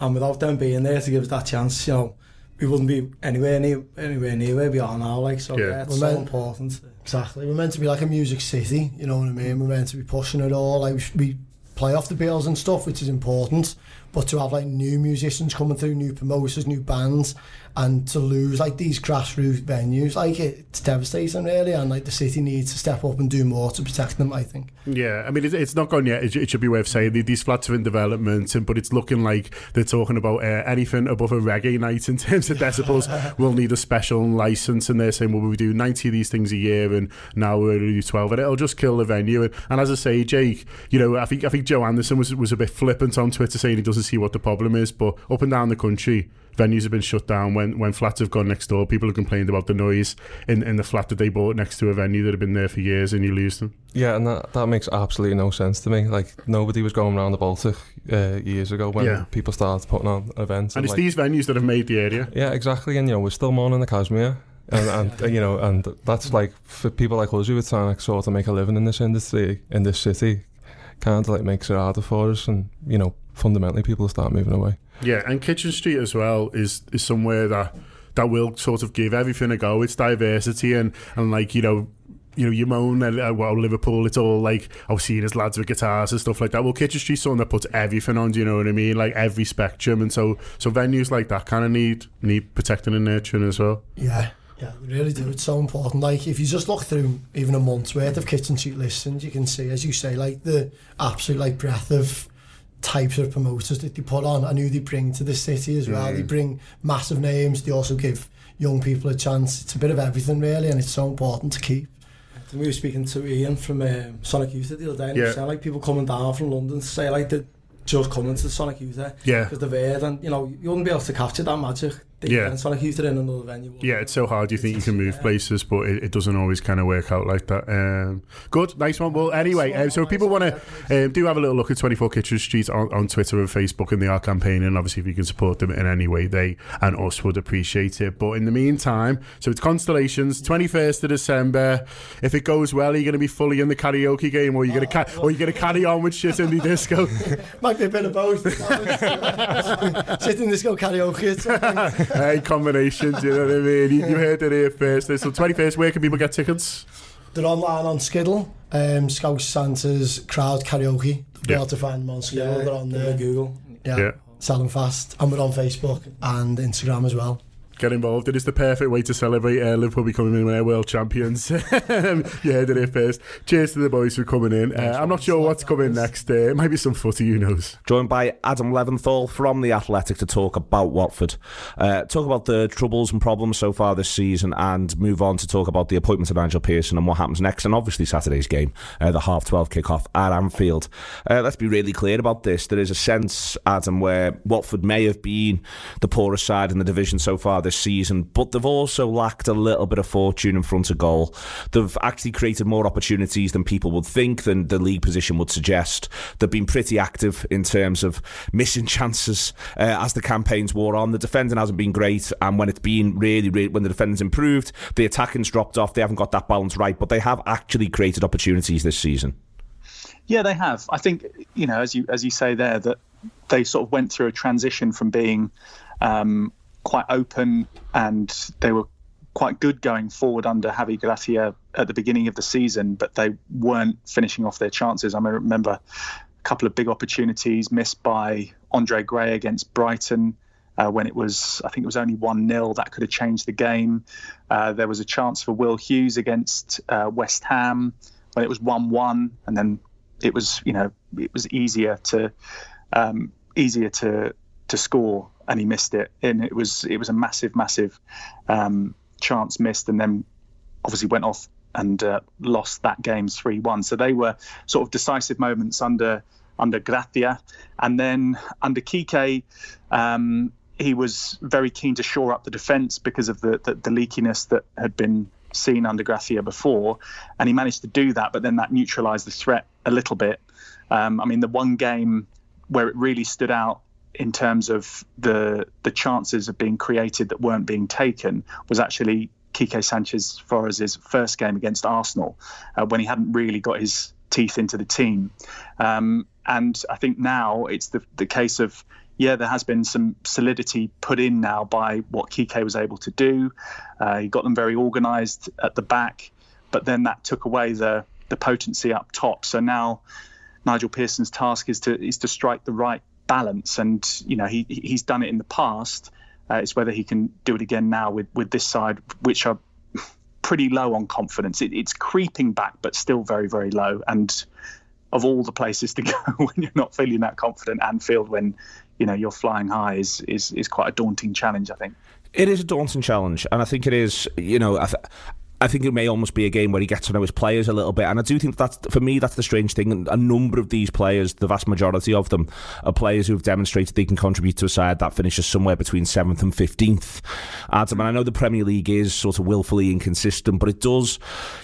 And without them being there to give us that chance, you know, we wouldn't be anywhere near, anywhere near where we are now. Like, so
Yeah.
yeah, it's
Well,
so
man-
important.
Exactly. We're meant to be like a music city, you know what I mean? We're meant to be pushing it all. Like we, we play off the bills and stuff, which is important. But to have like new musicians coming through, new promoters, new bands, and to lose like these grassroots venues, like it, it's devastating really. And like the city needs to step up and do more to protect them. I think.
Yeah, I mean, it's, it's not gone yet. It, it should be worth saying. These flats are in development, and, but it's looking like they're talking about uh, anything above a reggae night in terms of decibels (laughs) will need a special license. And they're saying, well, we do 90 of these things a year, and now we're only do 12, and it'll just kill the venue. And, and as I say, Jake, you know, I think I think Joe Anderson was was a bit flippant on Twitter saying he doesn't see what the problem is, but up and down the country. Venues have been shut down when, when flats have gone next door. People have complained about the noise in, in the flat that they bought next to a venue that have been there for years, and you lose them.
Yeah, and that, that makes absolutely no sense to me. Like nobody was going around the Baltic uh, years ago when
Yeah.
people started putting on events.
And it's
like,
these venues that have made the area.
Yeah, exactly. And you know, we're still mourning the Kazimier. And, and you know, and that's like for people like us who are trying to sort of make a living in this industry in this city, kind of like makes it harder for us. And you know, fundamentally, people start moving away.
Yeah, and Kitchen Street as well is is somewhere that that will sort of give everything a go. It's diversity and and like you know. You know, you moan at uh, well, Liverpool, it's all like, oh, seeing as lads with guitars and stuff like that. Well, Kitchen Street's something that puts everything on, do you know what I mean? Like every spectrum. And so so venues like that kind of need need protecting and nurturing as well.
Yeah. Yeah, we really do. It's so important. Like, if you just look through even a month's worth of Kitchen Street listings, you can see, as you say, like the absolute like breadth of types of promoters that they put on and who they bring to the city as well.
Mm.
They bring massive names. They also give young people a chance. It's a bit of everything, really, and it's so important to keep.
I think we were speaking to Ian from um, Sonic Youth the other day, and he
Yeah.
was saying like people coming down from London to say like they're just coming to Sonic Youth
Yeah.
because they're there, and you know you wouldn't be able to capture that magic
Yeah.
And it's like if they're in another venue.
Yeah, it's so hard. You think you can move places, but it, it doesn't always kind of work out like that. Um, good, nice one. Well, anyway, um, so if people want to um, do have a little look at 24 Kitchen Street on, on Twitter and Facebook, and they are campaigning. Obviously, if you can support them in any way, they and us would appreciate it. But in the meantime, so it's Constellations, 21st of December. If it goes well, are you going to be fully in the karaoke game, or are you going to ca- or are you going to carry on with shit in the disco? (laughs)
Might be a bit of both. (laughs) Sit in disco karaoke. (laughs) or
hey, combinations, you know what I mean? You, you heard it here first. So 21st, where can people get tickets?
They're online on Skiddle, um, Scouse Santa's crowd karaoke. You'll be
Yeah.
able to find them on Skiddle.
Yeah,
They're on
they're
there.
Google.
Yeah.
Yeah.
Sell them fast. And we're on Facebook and Instagram as well.
Get involved. It is the perfect way to celebrate uh, Liverpool becoming uh, world champions. (laughs) you heard it here first. Cheers to the boys for coming in. Uh, I'm not sure what's coming next. Uh, it might be some footy, who knows?
Joined by Adam Leventhal from The Athletic to talk about Watford, uh, talk about the troubles and problems so far this season, and move on to talk about the appointment of Nigel Pearson and what happens next, and obviously Saturday's game, uh, the half 12 kick-off at Anfield. Uh, let's be really clear about this. There is a sense, Adam, where Watford may have been the poorest side in the division so far this season, but they've also lacked a little bit of fortune in front of goal. They've actually created more opportunities than people would think, than the league position would suggest. They've been pretty active in terms of missing (laughs) chances uh, as the campaigns wore on. The defending hasn't been great, and when it's been really, really, when the defending's improved, the attacking's dropped off. They haven't got that balance right, but they have actually created opportunities this season.
Yeah, they have. I think you know, as you as you say there, that they sort of went through a transition from being um, quite open and they were quite good going forward under Javi Gracia at the beginning of the season, but they weren't finishing off their chances. I remember a couple of big opportunities missed by Andre Gray against Brighton. Uh, when it was, I think it was only 1 0, that could have changed the game. Uh, there was a chance for Will Hughes against uh, West Ham when it was 1 1, and then it was, you know, it was easier to um, easier to to score, and he missed it. And it was it was a massive, massive um, chance missed, and then obviously went off and uh, lost that game 3-1. So they were sort of decisive moments under under Gracia, and then under Kike. Um, he was very keen to shore up the defence because of the, the, the leakiness that had been seen under Gracia before, and he managed to do that. But then that neutralised the threat a little bit. Um, I mean, the one game where it really stood out in terms of the the chances of being created that weren't being taken was actually Kike Sanchez Flores' first game against Arsenal, uh, when he hadn't really got his teeth into the team. Um, and I think now it's the the case of yeah, there has been some solidity put in now by what Kike was able to do. Uh, he got them very organised at the back, but then that took away the the potency up top. So now Nigel Pearson's task is to is to strike the right balance, and you know he he's done it in the past. Uh, it's whether he can do it again now with with this side, which are pretty low on confidence. It, it's creeping back, but still very very low. And of all the places to (laughs) go when you're not feeling that confident, Anfield when you know you're flying high is is is quite a daunting challenge. I think.
It is a daunting challenge, and I think it is. You know, I, th- I think it may almost be a game where he gets to know his players a little bit, and I do think that's for me that's the strange thing. A number of these players, the vast majority of them, are players who have demonstrated they can contribute to a side that finishes somewhere between seventh and fifteenth. Adam, and I know the Premier League is sort of willfully inconsistent, but it does,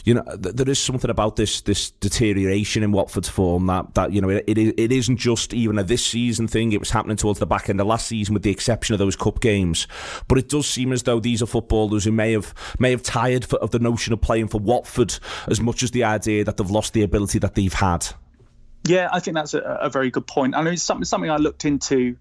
you know, th- there is something about this this deterioration in Watford's form that that you know it, it it isn't just even a this season thing. It was happening towards the back end of last season, with the exception of those cup games. But it does seem as though these are footballers who may have may have tired for, of the notion of playing for Watford as much as the idea that they've lost the ability that they've had.
Yeah, I think that's a, a very good point. I know it's something something I looked into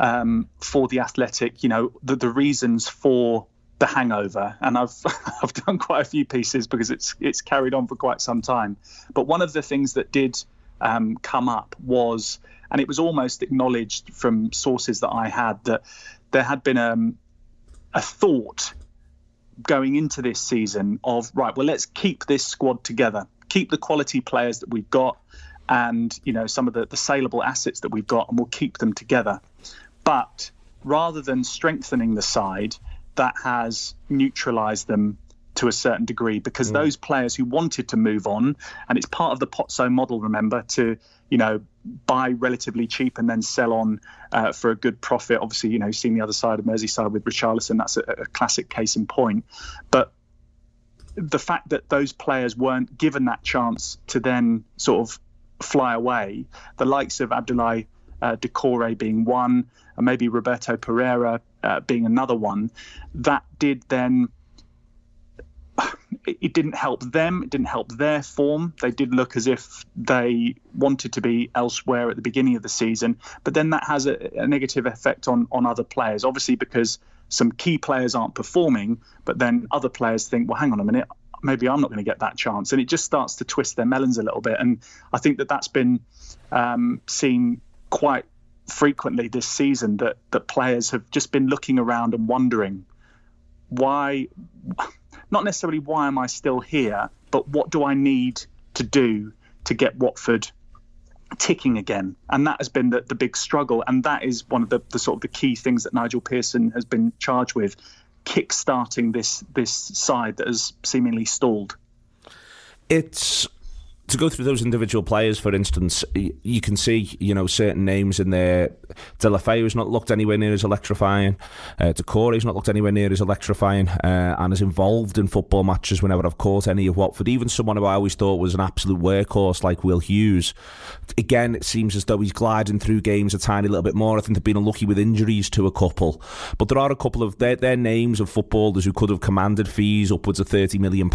um, for the Athletic. You know, the, the reasons for the hangover, and I've (laughs) I've done quite a few pieces because it's it's carried on for quite some time. But one of the things that did um, come up was, and it was almost acknowledged from sources that I had that there had been um, a thought going into this season of right well let's keep this squad together keep the quality players that we've got and you know some of the, the saleable assets that we've got and we'll keep them together. But rather than strengthening the side that has neutralized them to a certain degree because mm. those players who wanted to move on and it's part of the Pozzo model remember to you know buy relatively cheap and then sell on uh, for a good profit. Obviously, you know, seeing the other side of Merseyside with Richarlison, that's a, a classic case in point. But the fact that those players weren't given that chance to then sort of fly away, the likes of Abdoulaye uh, Doucouré being one, and maybe Roberto Pereyra uh, being another one, that did then it didn't help them. It didn't help their form. They did look as if they wanted to be elsewhere at the beginning of the season. But then that has a, a, negative effect on on other players. Obviously, because some key players aren't performing, but then other players think, well, hang on a minute, maybe I'm not going to get that chance, and it just starts to twist their melons a little bit. And I think that that's been um, seen quite frequently this season. That that players have just been looking around and wondering why not necessarily why am I still here, but what do I need to do to get Watford ticking again? And that has been the, the big struggle. And that is one of the, the sort of the key things that Nigel Pearson has been charged with kick-starting this this side that has seemingly stalled.
It's to go through those individual players, for instance, you can see, you know, certain names in there. Deulofeu's not looked anywhere near as electrifying. Uh, Doucouré's not looked anywhere near as electrifying uh, and as involved in football matches whenever I've caught any of Watford. Even someone who I always thought was an absolute workhorse like Will Hughes. Again, it seems as though he's gliding through games a tiny little bit more. I think they've been unlucky with injuries to a couple. But there are a couple of their, their names of footballers who could have commanded fees upwards of £30 million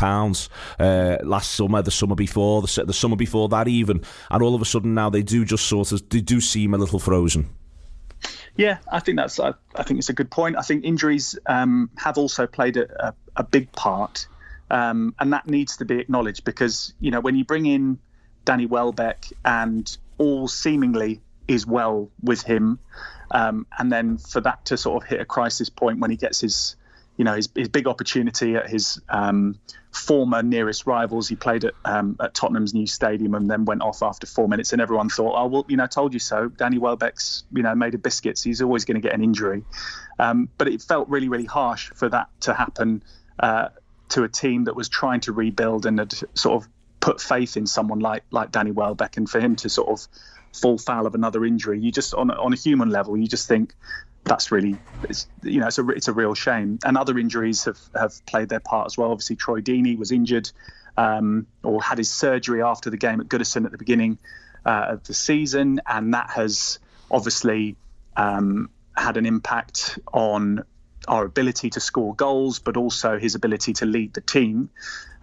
uh, last summer, the summer before, the the summer before that even, and all of a sudden now they do just sort of they do seem a little frozen.
Yeah, I think that's I, I think it's a good point. I think injuries um, have also played a, a, a big part, um, and that needs to be acknowledged because you know when you bring in Danny Welbeck and all seemingly is well with him, um, and then for that to sort of hit a crisis point when he gets his you know his, his big opportunity at his um, former nearest rivals. He played at um, at Tottenham's new stadium and then went off after four minutes, and everyone thought, "Oh well, you know, told you so." Danny Welbeck's you know made of biscuits. He's always going to get an injury, um, but it felt really really harsh for that to happen uh, to a team that was trying to rebuild and had sort of put faith in someone like like Danny Welbeck, and for him to sort of fall foul of another injury, you just on on a human level, you just think that's really it's, you know it's a it's a real shame. And other injuries have have played their part as well. Obviously, Troy Deeney was injured um, or had his surgery after the game at Goodison at the beginning uh, of the season, and that has obviously um, had an impact on our ability to score goals, but also his ability to lead the team.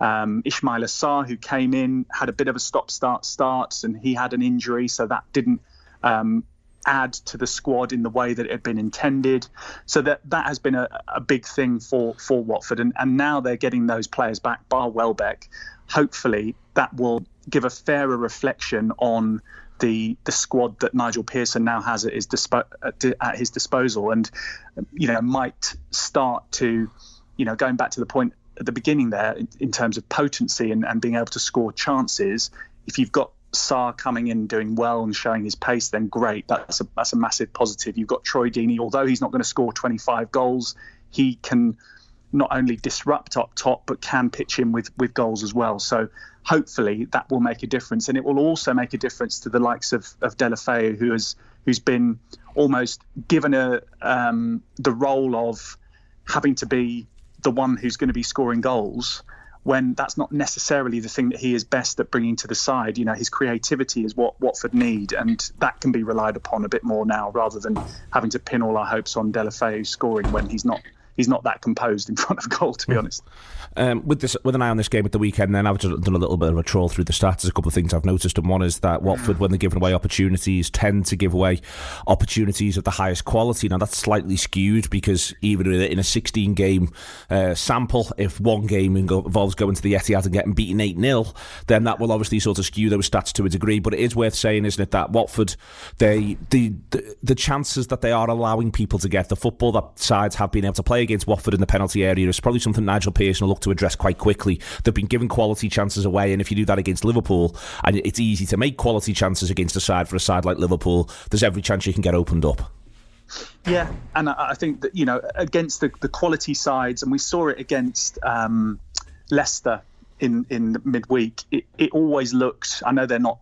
Um, Ismaila Sarr, who came in, had a bit of a stop-start start, and he had an injury, so that didn't um, add to the squad in the way that it had been intended. So that that has been a, a big thing for for Watford, and, and now they're getting those players back, bar Welbeck. Hopefully, that will give a fairer reflection on the the squad that Nigel Pearson now has at his dispo- at his disposal, and you know might start to, you know, going back to the point at the beginning there in, in terms of potency and, and being able to score chances. If you've got Sarr coming in doing well and showing his pace, then great. That's a that's a massive positive. You've got Troy Deeney, although he's not going to score 25 goals, he can not only disrupt up top but can pitch in with with goals as well. So hopefully that will make a difference, and it will also make a difference to the likes of of Deulofeu, who has who's been almost given a um, the role of having to be the one who's going to be scoring goals when that's not necessarily the thing that he is best at bringing to the side. You know, his creativity is what Watford need, and that can be relied upon a bit more now rather than having to pin all our hopes on Deulofeu scoring when he's not he's not that composed in (laughs) front of goal, to be mm. honest.
Um, with this, with an eye on this game at the weekend, then I've just done a little bit of a troll through the stats. There's a couple of things I've noticed, and one is that Watford, when they're giving away opportunities, tend to give away opportunities of the highest quality. Now that's slightly skewed because even in a 16 game uh, sample, if one game involves going to the Etihad and getting beaten 8 0, then that will obviously sort of skew those stats to a degree. But it is worth saying, isn't it, that Watford, they the the, the chances that they are allowing people to get the football that sides have been able to play against Watford in the penalty area is probably something Nigel Pearson will look to address quite quickly. They've been giving quality chances away, and if you do that against Liverpool, and it's easy to make quality chances against a side for a side like Liverpool, there's every chance you can get opened up.
Yeah, and I think that you know against the, the quality sides, and we saw it against um, Leicester in in midweek. It, it always looked. I know they're not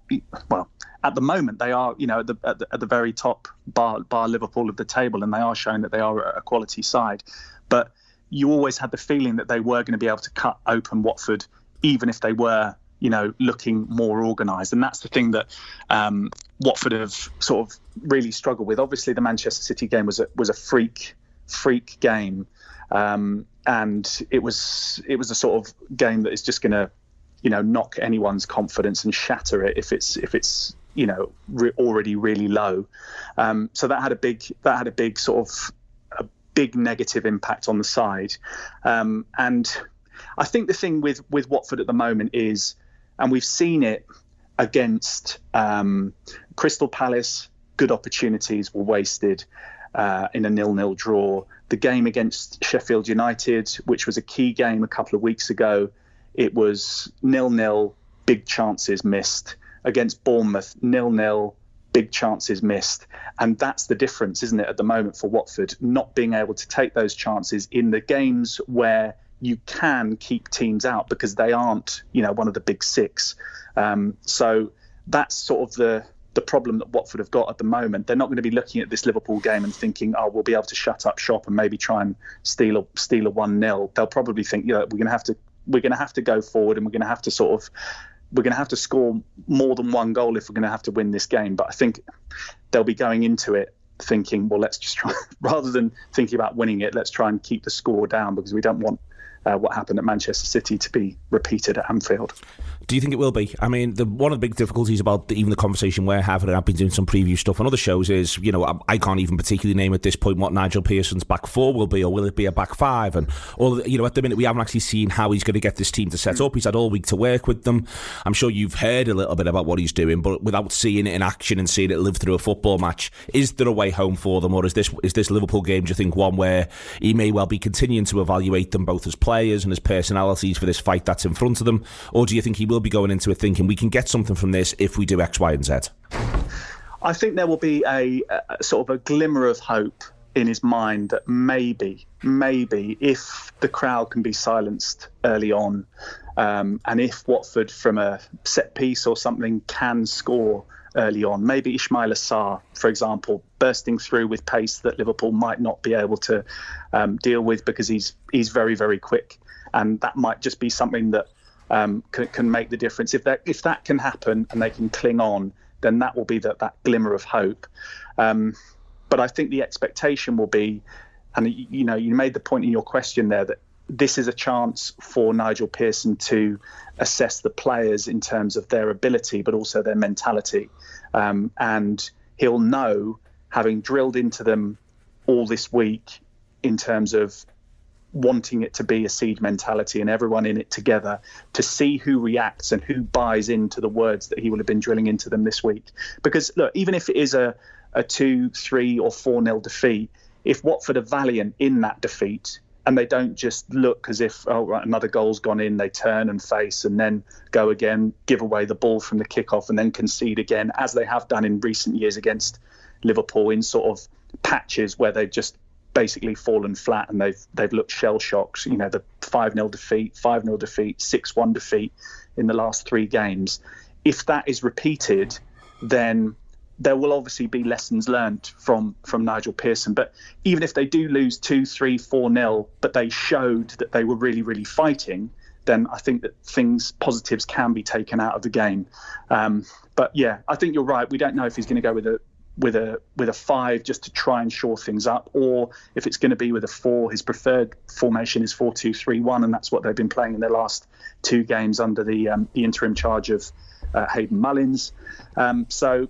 well at the moment they are, you know, at the, at the, at the very top bar, bar Liverpool of the table, and they are showing that they are a quality side. But you always had the feeling that they were going to be able to cut open Watford, even if they were, you know, looking more organised. And that's the thing that um, Watford have sort of really struggled with. Obviously, the Manchester City game was a, was a freak freak game, um, and it was it was a sort of game that is just going to, you know, knock anyone's confidence and shatter it if it's if it's you know re- already really low. Um, so that had a big that had a big sort of big negative impact on the side, um, and I think the thing with with Watford at the moment is, and we've seen it against um, Crystal Palace. Good opportunities were wasted uh, in a nil-nil draw. The game against Sheffield United, which was a key game a couple of weeks ago, it was nil-nil, big chances missed. Against Bournemouth, nil-nil, big chances missed. And that's the difference, isn't it, at the moment for Watford, not being able to take those chances in the games where you can keep teams out because they aren't, you know, one of the big six. Um, so that's sort of the the problem that Watford have got at the moment. They're not going to be looking at this Liverpool game and thinking, "Oh, we'll be able to shut up shop and maybe try and steal a steal a one 0 They'll probably think, "Yeah, we're going to have to we're going to have to go forward and we're going to have to sort of we're going to have to score more than one goal if we're going to have to win this game." But I think they'll be going into it thinking, "Well, let's just try (laughs) rather than thinking about winning it, let's try and keep the score down because we don't want." Uh, what happened at Manchester City to be repeated at Anfield.
Do you think it will be? I mean, the, one of the big difficulties about the, even the conversation we're having, and I've been doing some preview stuff on other shows, is you know I, I, can't even particularly name at this point what Nigel Pearson's back four will be, or will it be a back five? And all you know, at the minute we haven't actually seen how he's going to get this team to set up. He's had all week to work with them. I'm sure you've heard a little bit about what he's doing, but without seeing it in action and seeing it live through a football match, is there a way home for them, or is this is this Liverpool game? Do you think one where he may well be continuing to evaluate them both as players and his personalities for this fight that's in front of them, or do you think he will be going into it thinking? thinking we can get something from this if we do X, Y, and Z?
I think there will be a, a sort of a glimmer of hope in his mind that maybe, maybe if the crowd can be silenced early on, um, and if Watford from a set piece or something can score early on, maybe Ismaila Sarr, for example, bursting through with pace that Liverpool might not be able to um, deal with because he's he's very very quick, and that might just be something that um, can, can make the difference. If that if that can happen and they can cling on, then that will be that that glimmer of hope. Um, but I think the expectation will be, and you know, you made the point in your question there that this is a chance for Nigel Pearson to assess the players in terms of their ability, but also their mentality, um, and he'll know, having drilled into them all this week, in terms of wanting it to be a seed mentality and everyone in it together to see who reacts and who buys into the words that he will have been drilling into them this week. Because look, even if it is a, a two, three, or four nil defeat, if Watford are valiant in that defeat and they don't just look as if oh right, another goal's gone in, they turn and face and then go again, give away the ball from the kickoff and then concede again, as they have done in recent years against Liverpool in sort of patches where they've just basically fallen flat and they've they've looked shell shocked. You know, the five 0 defeat, five 0 defeat, six one defeat in the last three games. If that is repeated, then there will obviously be lessons learned from from Nigel Pearson. But even if they do lose two, three, four nil, but they showed that they were really, really fighting, then I think that things positives can be taken out of the game. Um, but yeah, I think you're right. We don't know if he's going to go with a with a with a five just to try and shore things up, or if it's going to be with a four, his preferred formation is four two three one, and that's what they've been playing in their last two games under the um, the interim charge of uh, Hayden Mullins. Um, so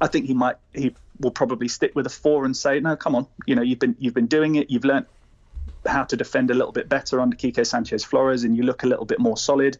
I think he might he will probably stick with a four and say, no, come on, you know you've been you've been doing it, you've learnt how to defend a little bit better under Quique Sanchez Flores, and you look a little bit more solid.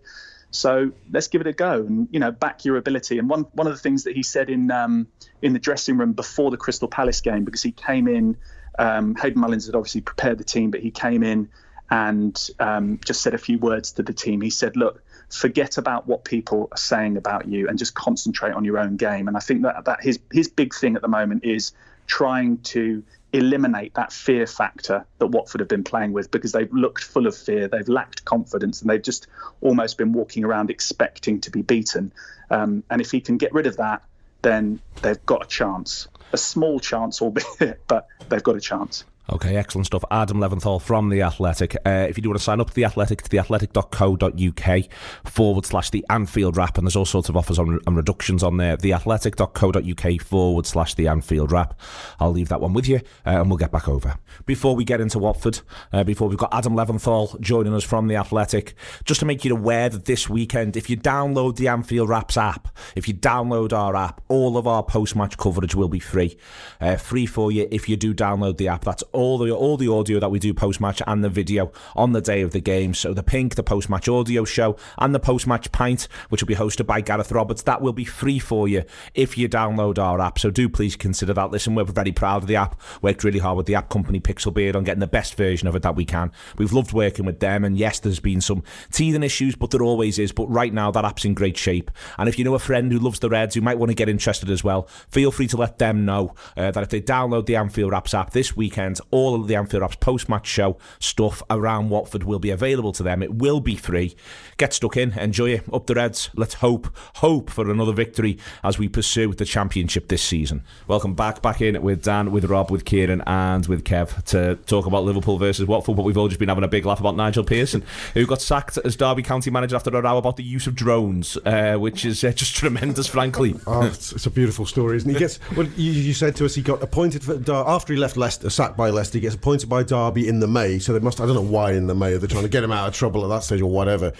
So let's give it a go and you know back your ability. And one one of the things that he said in um, in the dressing room before the Crystal Palace game, because he came in, um, Hayden Mullins had obviously prepared the team, but he came in and um, just said a few words to the team. He said, "Look, forget about what people are saying about you and just concentrate on your own game." And I think that that his his big thing at the moment is trying to eliminate that fear factor that Watford have been playing with because they've looked full of fear, they've lacked confidence, and they've just almost been walking around expecting to be beaten. Um, and if he can get rid of that then they've got a chance. A small chance, albeit, (laughs) but they've got a chance.
Okay, excellent stuff. Adam Leventhal from The Athletic. Uh, if you do want to sign up to The Athletic, to theathletic.co.uk forward slash The Anfield Wrap, and there's all sorts of offers on, and reductions on there. Theathletic.co.uk forward slash The Anfield Wrap. I'll leave that one with you, uh, and we'll get back over. Before we get into Watford, uh, before we've got Adam Leventhal joining us from The Athletic, just to make you aware that this weekend, if you download the Anfield Wraps app, if you download our app, all of our post-match coverage will be free. Uh, free for you if you do download the app. That's all the all the audio that we do post match and the video on the day of the game. So the Pink, the post match audio show, and the post match pint, which will be hosted by Gareth Roberts, that will be free for you if you download our app. So do please consider that. Listen, we're very proud of the app. Worked really hard with the app company Pixelbeard on getting the best version of it that we can. We've loved working with them, and yes, there's been some teething issues, but there always is. But right now, that app's in great shape. And if you know a friend who loves the Reds who might want to get interested as well, feel free to let them know uh, that if they download the Anfield Wrap's app this weekend, all of the Anfield Wrap's post match show stuff around Watford will be available to them. It will be free. Get stuck in, enjoy it. Up the Reds. Let's hope, hope for another victory as we pursue with the championship this season. Welcome back, back in with Dan, with Rob, with Kieran, and with Kev to talk about Liverpool versus Watford. But we've all just been having a big laugh about Nigel Pearson, (laughs) who got sacked as Derby County manager after a row about the use of drones, uh, which is uh, just (laughs) tremendous, frankly. (laughs)
Oh, it's, it's a beautiful story, isn't it? He gets. Well, you, you said to us he got appointed for after he left Leicester, sacked by Leicester. He gets appointed by Derby in the May. So they must. I don't know why in the May they're trying to get him out of trouble at that stage or whatever.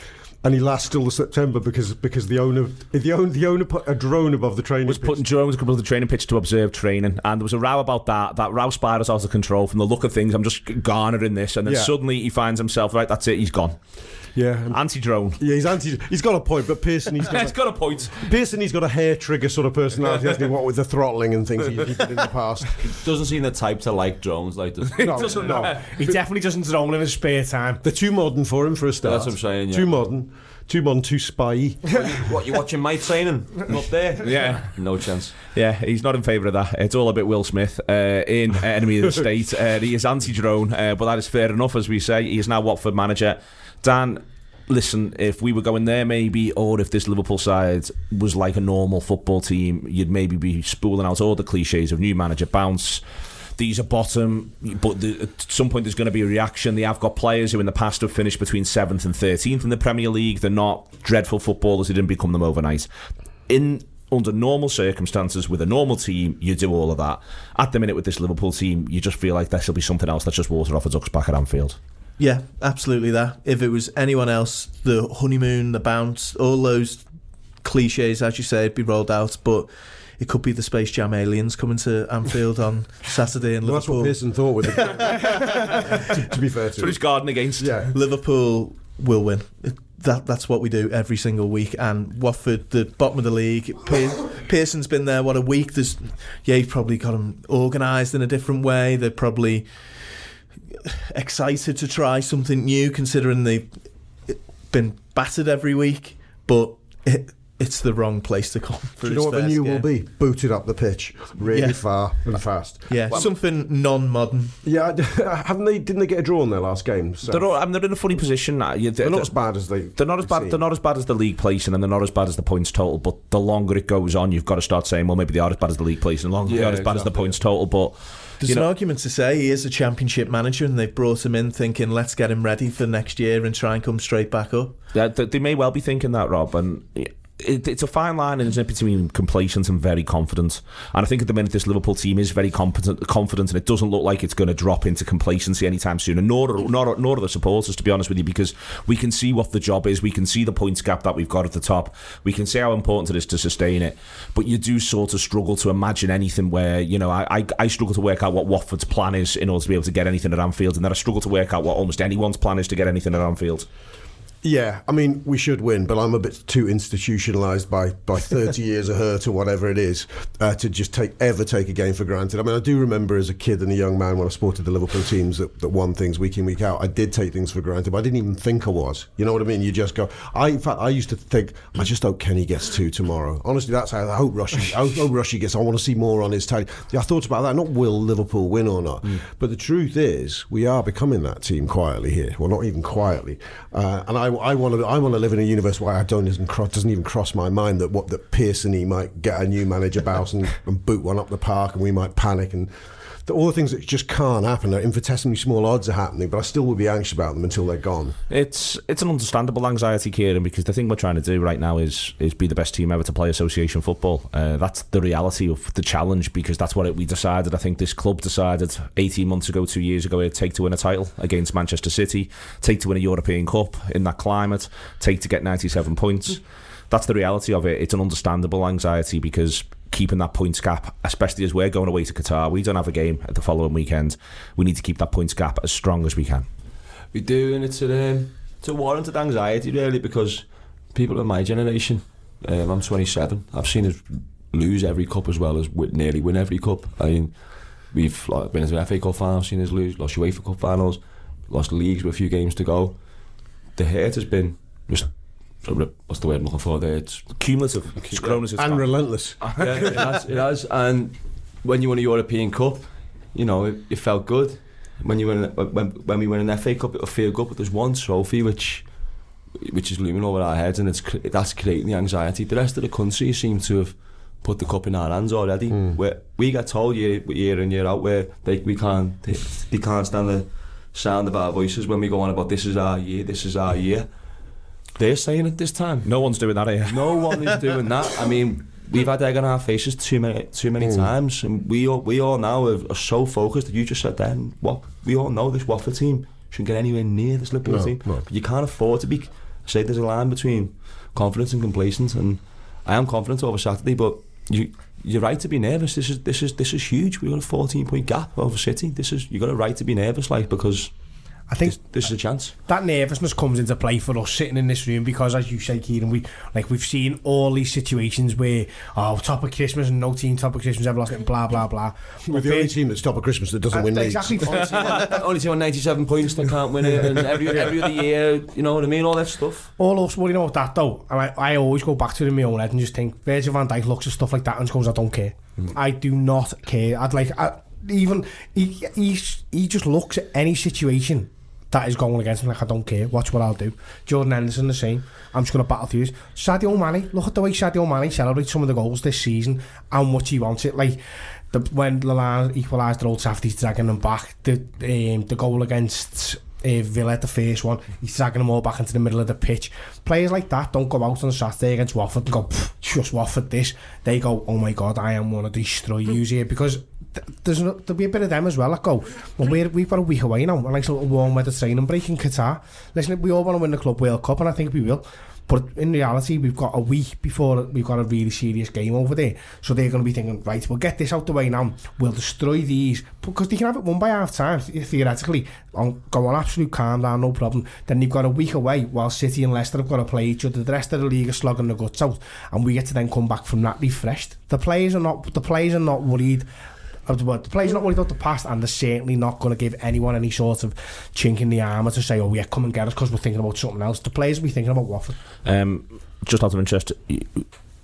And he lasts till the September because because the owner the owner the owner put a drone above the training.
was putting drones above the training pitch to observe training, and there was a row about that. That row spirals out of control from the look of things. I'm just garnering this, and then
Yeah.
suddenly he finds himself right. That's it. He's gone.
Yeah,
anti-drone.
Yeah, he's anti. He's got a point, but Pearson, he's (laughs) got.
He's got a point.
Pearson, he's got a hair trigger sort of personality, hasn't he? What with the throttling and things he, he did in the past. (laughs)
Doesn't seem the type to like drones like this.
No, Doesn't, no.
He definitely doesn't drone in his spare time.
They're too modern for him for a start.
That's what I'm saying, yeah.
Too modern, too modern, too spy. (laughs)
what you watching my training up there?
Yeah.
no chance.
Yeah, he's not in favour of that. It's all a bit Will Smith uh, in (laughs) Enemy of the State. Uh, he is anti-drone, uh, but that is fair enough, as we say. He is now Watford manager. Dan, listen, if we were going there maybe, or if this Liverpool side was like a normal football team, you'd maybe be spooling out all the cliches of new manager bounce. These are bottom, but the, at some point there's going to be a reaction. They have got players who in the past have finished between 7th and 13th in the Premier League. They're not dreadful footballers, they didn't become them overnight. In under normal circumstances with a normal team, you do all of that. At the minute with this Liverpool team, you just feel like there should be something else that's just water off a duck's back at Anfield.
Yeah, absolutely that. If it was anyone else, the honeymoon, the bounce, all those cliches, as you say, would be rolled out. But it could be the Space Jam aliens coming to Anfield on Saturday in
Well, that's what
Liverpool.
Pearson thought with it. to, to be fair to
That's what he's guarding against.
Yeah.
Liverpool will win. It- That that's what we do every single week. And Watford, the bottom of the league. Pearson's been there what a week. There's yeah, he's probably got them organised in a different way. They're probably excited to try something new, considering they've been battered every week. But it, it's the wrong place to come for
Do you know what the new
game.
will be? Booted up the pitch really
Yeah.
far and fast.
Yeah, something non-modern.
Yeah, (laughs) haven't they? Didn't they get a draw in their last game? So
They're, all, I mean, they're in a funny position. now. You-
they're not as bad as they.
They're not as bad. They're not as bad as the league placing, and they're not as bad as the points total. But the longer it goes on, you've got to start saying, well, maybe they are as bad as the league placing, the longer they
Yeah,
are as bad as the points total. But
There's
you
an argument to say he is a championship manager, and they've brought him in thinking, let's get him ready for next year and try and come straight back up.
Yeah, they may well be thinking that, Rob, and it, it's a fine line, isn't it, between complacent and very confident. And I think at the minute this Liverpool team is very competent, confident, and it doesn't look like it's going to drop into complacency anytime soon. And nor, nor, nor are the supporters, to be honest with you, because we can see what the job is, we can see the points gap that we've got at the top, we can see how important it is to sustain it. But you do sort of struggle to imagine anything where you know I, I, I struggle to work out what Watford's plan is in order to be able to get anything at Anfield, and then I struggle to work out what almost anyone's plan is to get anything at Anfield.
Yeah, I mean, we should win, but I'm a bit too institutionalised by, by (laughs) 30 years of hurt or whatever it is uh, to just take ever take a game for granted. I mean, I do remember as a kid and a young man when I supported the Liverpool teams that, that won things week in, week out. I did take things for granted, but I didn't even think I was. You know what I mean? You just go. I, in fact, I used to think, I just hope Kenny gets two tomorrow. Honestly, that's how I hope Rushy, I hope, Rushy gets. I want to see more on his tally. Yeah, I thought about that. Not will Liverpool win or not, but the truth is, we are becoming that team quietly here. Well, not even quietly. Uh, and I I want to I want to live in a universe where I don't even cross, doesn't even cross my mind that what that Pearson he might get a new manager bounce and, and boot one up the park and we might panic and the, all the things that just can't happen. They're infinitesimally small odds are happening, but I still would be anxious about them until they're gone.
It's it's an understandable anxiety, Kieran, because the thing we're trying to do right now is is be the best team ever to play association football. Uh, that's the reality of the challenge because that's what it, we decided. I think this club decided 18 months ago, two years ago, it'd take to win a title against Manchester City, take to win a European Cup in that climate, take to get 97 points. That's the reality of it. It's an understandable anxiety because keeping that points gap, especially as we're going away to Qatar, we don't have a game at the following weekend. We need to keep that points gap as strong as we can.
We do, and it's a, um, it's a warranted anxiety really because people of my generation, um, I'm 27, I've seen us lose every cup as well as nearly win every cup. I mean, we've like, been to the FA Cup final, seen us lose, lost UEFA Cup finals, lost leagues with a few games to go. The hurt has been just what's the word I'm looking for there? It's
cumulative. It's grown as it's
and
gone.
relentless. (laughs)
yeah, it has, it has. (laughs) And when you won a European Cup, you know, it, it felt good. When you win, when, when we win an FA Cup, it'll feel good. But there's one trophy which, which is looming over our heads, and it's that's creating the anxiety. The rest of the country seem to have put the cup in our hands already. Hmm. Where we get told year, year in year out where they we can't they, they can't stand the sound of our voices when we go on about this is our year, this is our year. They're saying at this time.
No one's doing that here.
No one is doing that. I mean, we've had egg on our faces too many too many
Mm.
times, and we all we all now are, are so focused. That you just said then, what we all know this Watford team shouldn't get anywhere near this Liverpool
No,
team.
no.
But you can't afford to be. Say there's a line between confidence and complacent, and I am confident over Saturday, but you. You're right to be nervous. This is this is this is huge. We've got a 14 point gap over City. This is you got a right to be nervous, like because
I think
this, this is a chance.
that nervousness comes into play for us sitting in this room because, as you say, Kieran, we like we've seen all these situations where oh, top of Christmas and no team top of Christmas ever lost it, blah blah blah.
We're the only team that's top of Christmas that doesn't
Uh,
win
exactly. (laughs)
leagues.
Only team on 97 points that can't win it, and every every other year, you know what I mean, all that stuff.
All us worrying about that though, and I, I always go back to it in my own head and just think Virgil van Dijk looks at stuff like that and just goes, I don't care. I do not care. I'd like I, even he, he he just looks at any situation that is going against him like I don't care. Watch what I'll do. Jordan Henderson the same. I'm just going to battle through this Sadio Mane look at the way Sadio Mane celebrates some of the goals this season how much he wants it. Like the, when Lallana equalised at Old Trafford he's dragging them back. The, um, the goal against uh, Villa the first one he's dragging them all back into the middle of the pitch. Players like that don't go out on Saturday against Watford and go just Watford this. They go oh my god I am going to destroy you here because there's no, there'll be a bit of them as well. Like, go, well, we're, we've got a week away now, and like sort of warm weather training break in Qatar. Listen, we all want to win the Club World Cup, and I think we will. But in reality, we've got a week before we've got a really serious game over there. So they're going to be thinking, right, we'll get this out the way now. We'll destroy these. Because they can have it won by half time, theoretically. On, go on absolute calm down, no problem. Then you've got a week away while City and Leicester have got to play each other. The rest of the league are slogging the guts out. And we get to then come back from that refreshed. The players are not, the players are not worried of the, the players are not worried about the past and they're certainly not going to give anyone any sort of chink in the armour to say, oh yeah, come and get us because we're thinking about something else. The players will be thinking about Watford.
Um, just out of interest, you,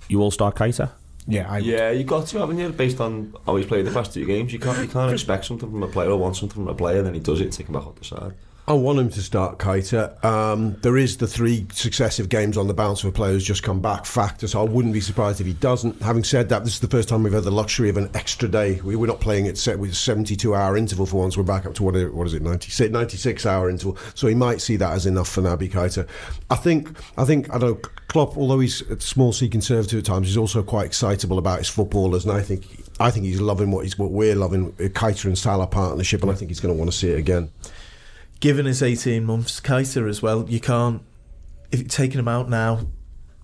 you all star Keita?
Yeah, I
Yeah, you got to, haven't you? Based on how he's played the past two games, you can't you can't expect something from a player or want something from a player, then he does it and take him back off the side.
I want him to start Keita. Um, there is the three successive games on the bounce for players just come back factor, so I wouldn't be surprised if he doesn't. Having said that, this is the first time we've had the luxury of an extra day. We, we're not playing it set with a 72 hour interval for once. We're back up to what, what is it, 96, 96 hour interval. So he might see that as enough for Naby Keita. I think, I think, I don't know, Klopp, although he's a small C conservative at times, he's also quite excitable about his footballers, and I think. I think he's loving what he's what we're loving, uh, Keita and Salah partnership, and I think he's going to want to see it again.
Given his 18 months, Kaiser as well, you can't, if taking him out now,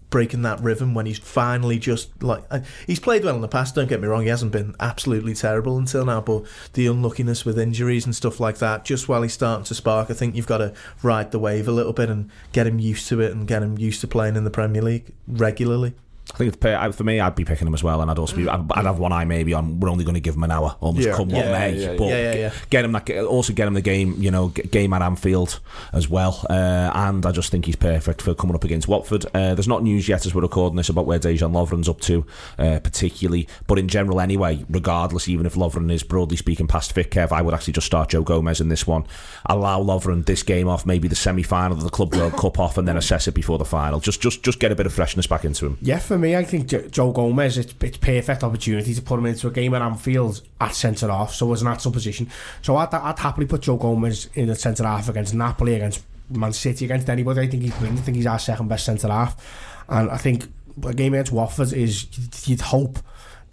breaking that rhythm when he's finally just like, uh, he's played well in the past, don't get me wrong, he hasn't been absolutely terrible until now, but the unluckiness with injuries and stuff like that, just while he's starting to spark, I think you've got to ride the wave a little bit and get him used to it and get him used to playing in the Premier League regularly.
I think it's for me, I'd be picking him as well, and I'd also be, I'd, I'd have one eye maybe on. We're only going to give him an hour, almost
Yeah.
come what
Yeah,
may.
yeah, yeah.
but
Yeah, yeah,
get-
yeah.
get him that, also get him the game, you know, game at Anfield as well. Uh, and I just think he's perfect for coming up against Watford. Uh, there's not news yet as we're recording this about where Dejan Lovren's up to, uh, particularly, but in general anyway. Regardless, even if Lovren is broadly speaking past fit, Kev, I would actually just start Joe Gomez in this one. Allow Lovren this game off, maybe the semi-final of the Club World Cup off, and then assess it before the final. Just, just, just get a bit of freshness back into him.
Yeah, for for me, I think Joe Gomez, it's, it's perfect opportunity to put him into a game at Anfield at centre half, so as an actual position. So I'd, I'd happily put Joe Gomez in the centre half against Napoli, against Man City, against anybody. I think he's brilliant. I think he's our second best centre half, and I think a game against Watford is you'd hope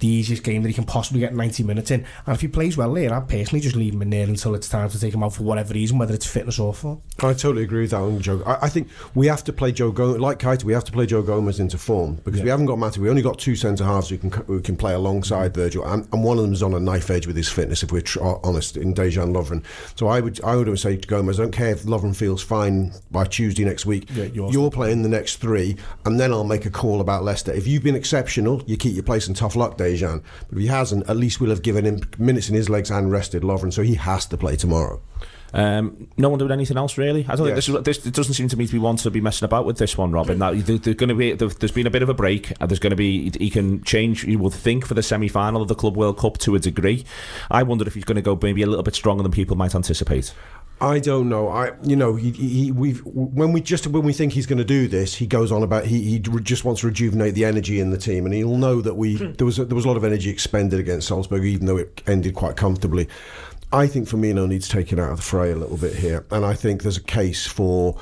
the easiest game that he can possibly get 90 minutes in. And if he plays well there, I'd personally just leave him in there until it's time to take him out for whatever reason, whether it's fitness or form.
I totally agree with that on Joe. I, I think we have to play Joe Gomez like Kite. We have to play Joe Gomez into form because we haven't got Matip. We only got two centre halves who can who can play alongside mm-hmm. Virgil, and, and one of them is on a knife edge with his fitness. If we're tr- uh, honest, in Dejan Lovren. So I would I would say to Gomez, I don't care if Lovren feels fine by Tuesday next week.
Yeah, yours.
you're playing the next three, and then I'll make a call about Leicester. If you've been exceptional, you keep your place and tough luck, Dejan. But if he hasn't, at least we'll have given him minutes in his legs and rested Lovren, so he has to play tomorrow.
Um, no one doing anything else really. I don't
Yes.
think this, is, this. It doesn't seem to me to be one to be messing about with this one, Robin. Now there, there's going to be there- there's been a bit of a break. And there's going to be he can change. You would think for the semi final of the Club World Cup to a degree. I wonder if he's going to go maybe a little bit stronger than people might anticipate.
I don't know. I, you know, he, he, we've when we just when we think he's going to do this, he goes on about he, he just wants to rejuvenate the energy in the team, and he'll know that we hmm. there was a, there was a lot of energy expended against Salzburg, even though it ended quite comfortably. I think Firmino needs taken out of the fray a little bit here, and I think there's a case for.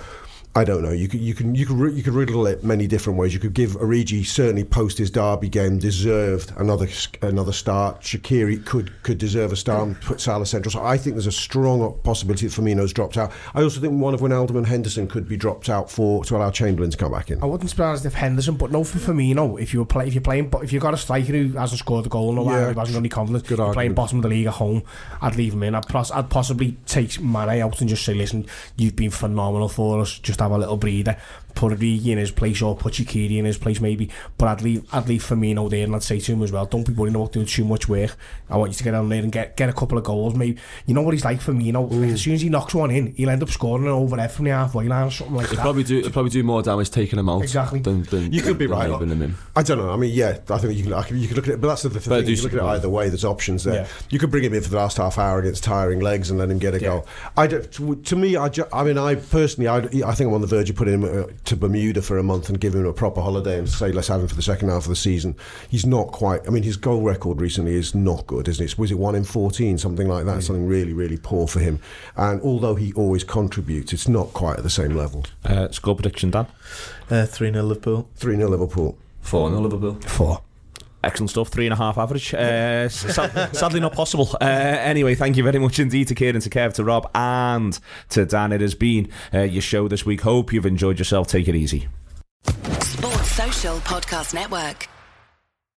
I don't know. You could you can you could you could riddle it many different ways. You could give Origi certainly post his derby game deserved another another start. Shaqiri could could deserve a start and put Salah central. So I think there's a strong possibility that Firmino's dropped out. I also think one of Wijnaldum and Henderson could be dropped out for to allow Chamberlain to come back in.
I wouldn't be surprised if Henderson, but no for Firmino. If you were play, if you're playing, but if you've got a striker who hasn't scored a goal while,
Yeah.
who hasn't got any confidence,
Good
you're playing bottom of the league at home, I'd leave him in. I'd, pos- I'd possibly take Mane out and just say, listen, you've been phenomenal for us. Just have a little breather. Put Origi in his place or put Shaqiri in his place maybe. But I'd leave I'd leave Firmino there and I'd say to him as well, don't be worrying about doing too much work. I want you to get on there and get get a couple of goals. Maybe you know what he's like Firmino. Like, as soon as he knocks one in, he'll end up scoring an overhead from the halfway line or something like
He'd
that.
probably do he'd probably do more damage taking him out
Exactly.
than, than
You could be right.
leaving him in.
I don't know. I mean, yeah, I think you can, I can, you can look at it, but that's the, the thing.
do
You look at it either way. There's options there.
Yeah.
You could bring him in for the last half hour against tiring legs and let him get a goal. I don't, to, to me, I, ju- I mean, I personally, I, I think I'm on the verge of putting him uh, to Bermuda for a month and give him a proper holiday and say let's have him for the second half of the season. He's not quite. I mean, his goal record recently is not good, isn't it? Was it one in 14, something like that? Something really, really poor for him. And although he always contributes, it's not quite at the same level.
Uh, score prediction, Dan.
Uh, 3 0 Liverpool.
3 0 Liverpool.
Four no Liverpool.
Four.
Excellent stuff. Three and a half average. Uh, sad, sadly not possible. Uh, anyway, thank you very much indeed to Kieran, to Kev, to Rob, and to Dan. It has been uh, your show this week. Hope you've enjoyed yourself. Take it easy.
Sports Social Podcast Network.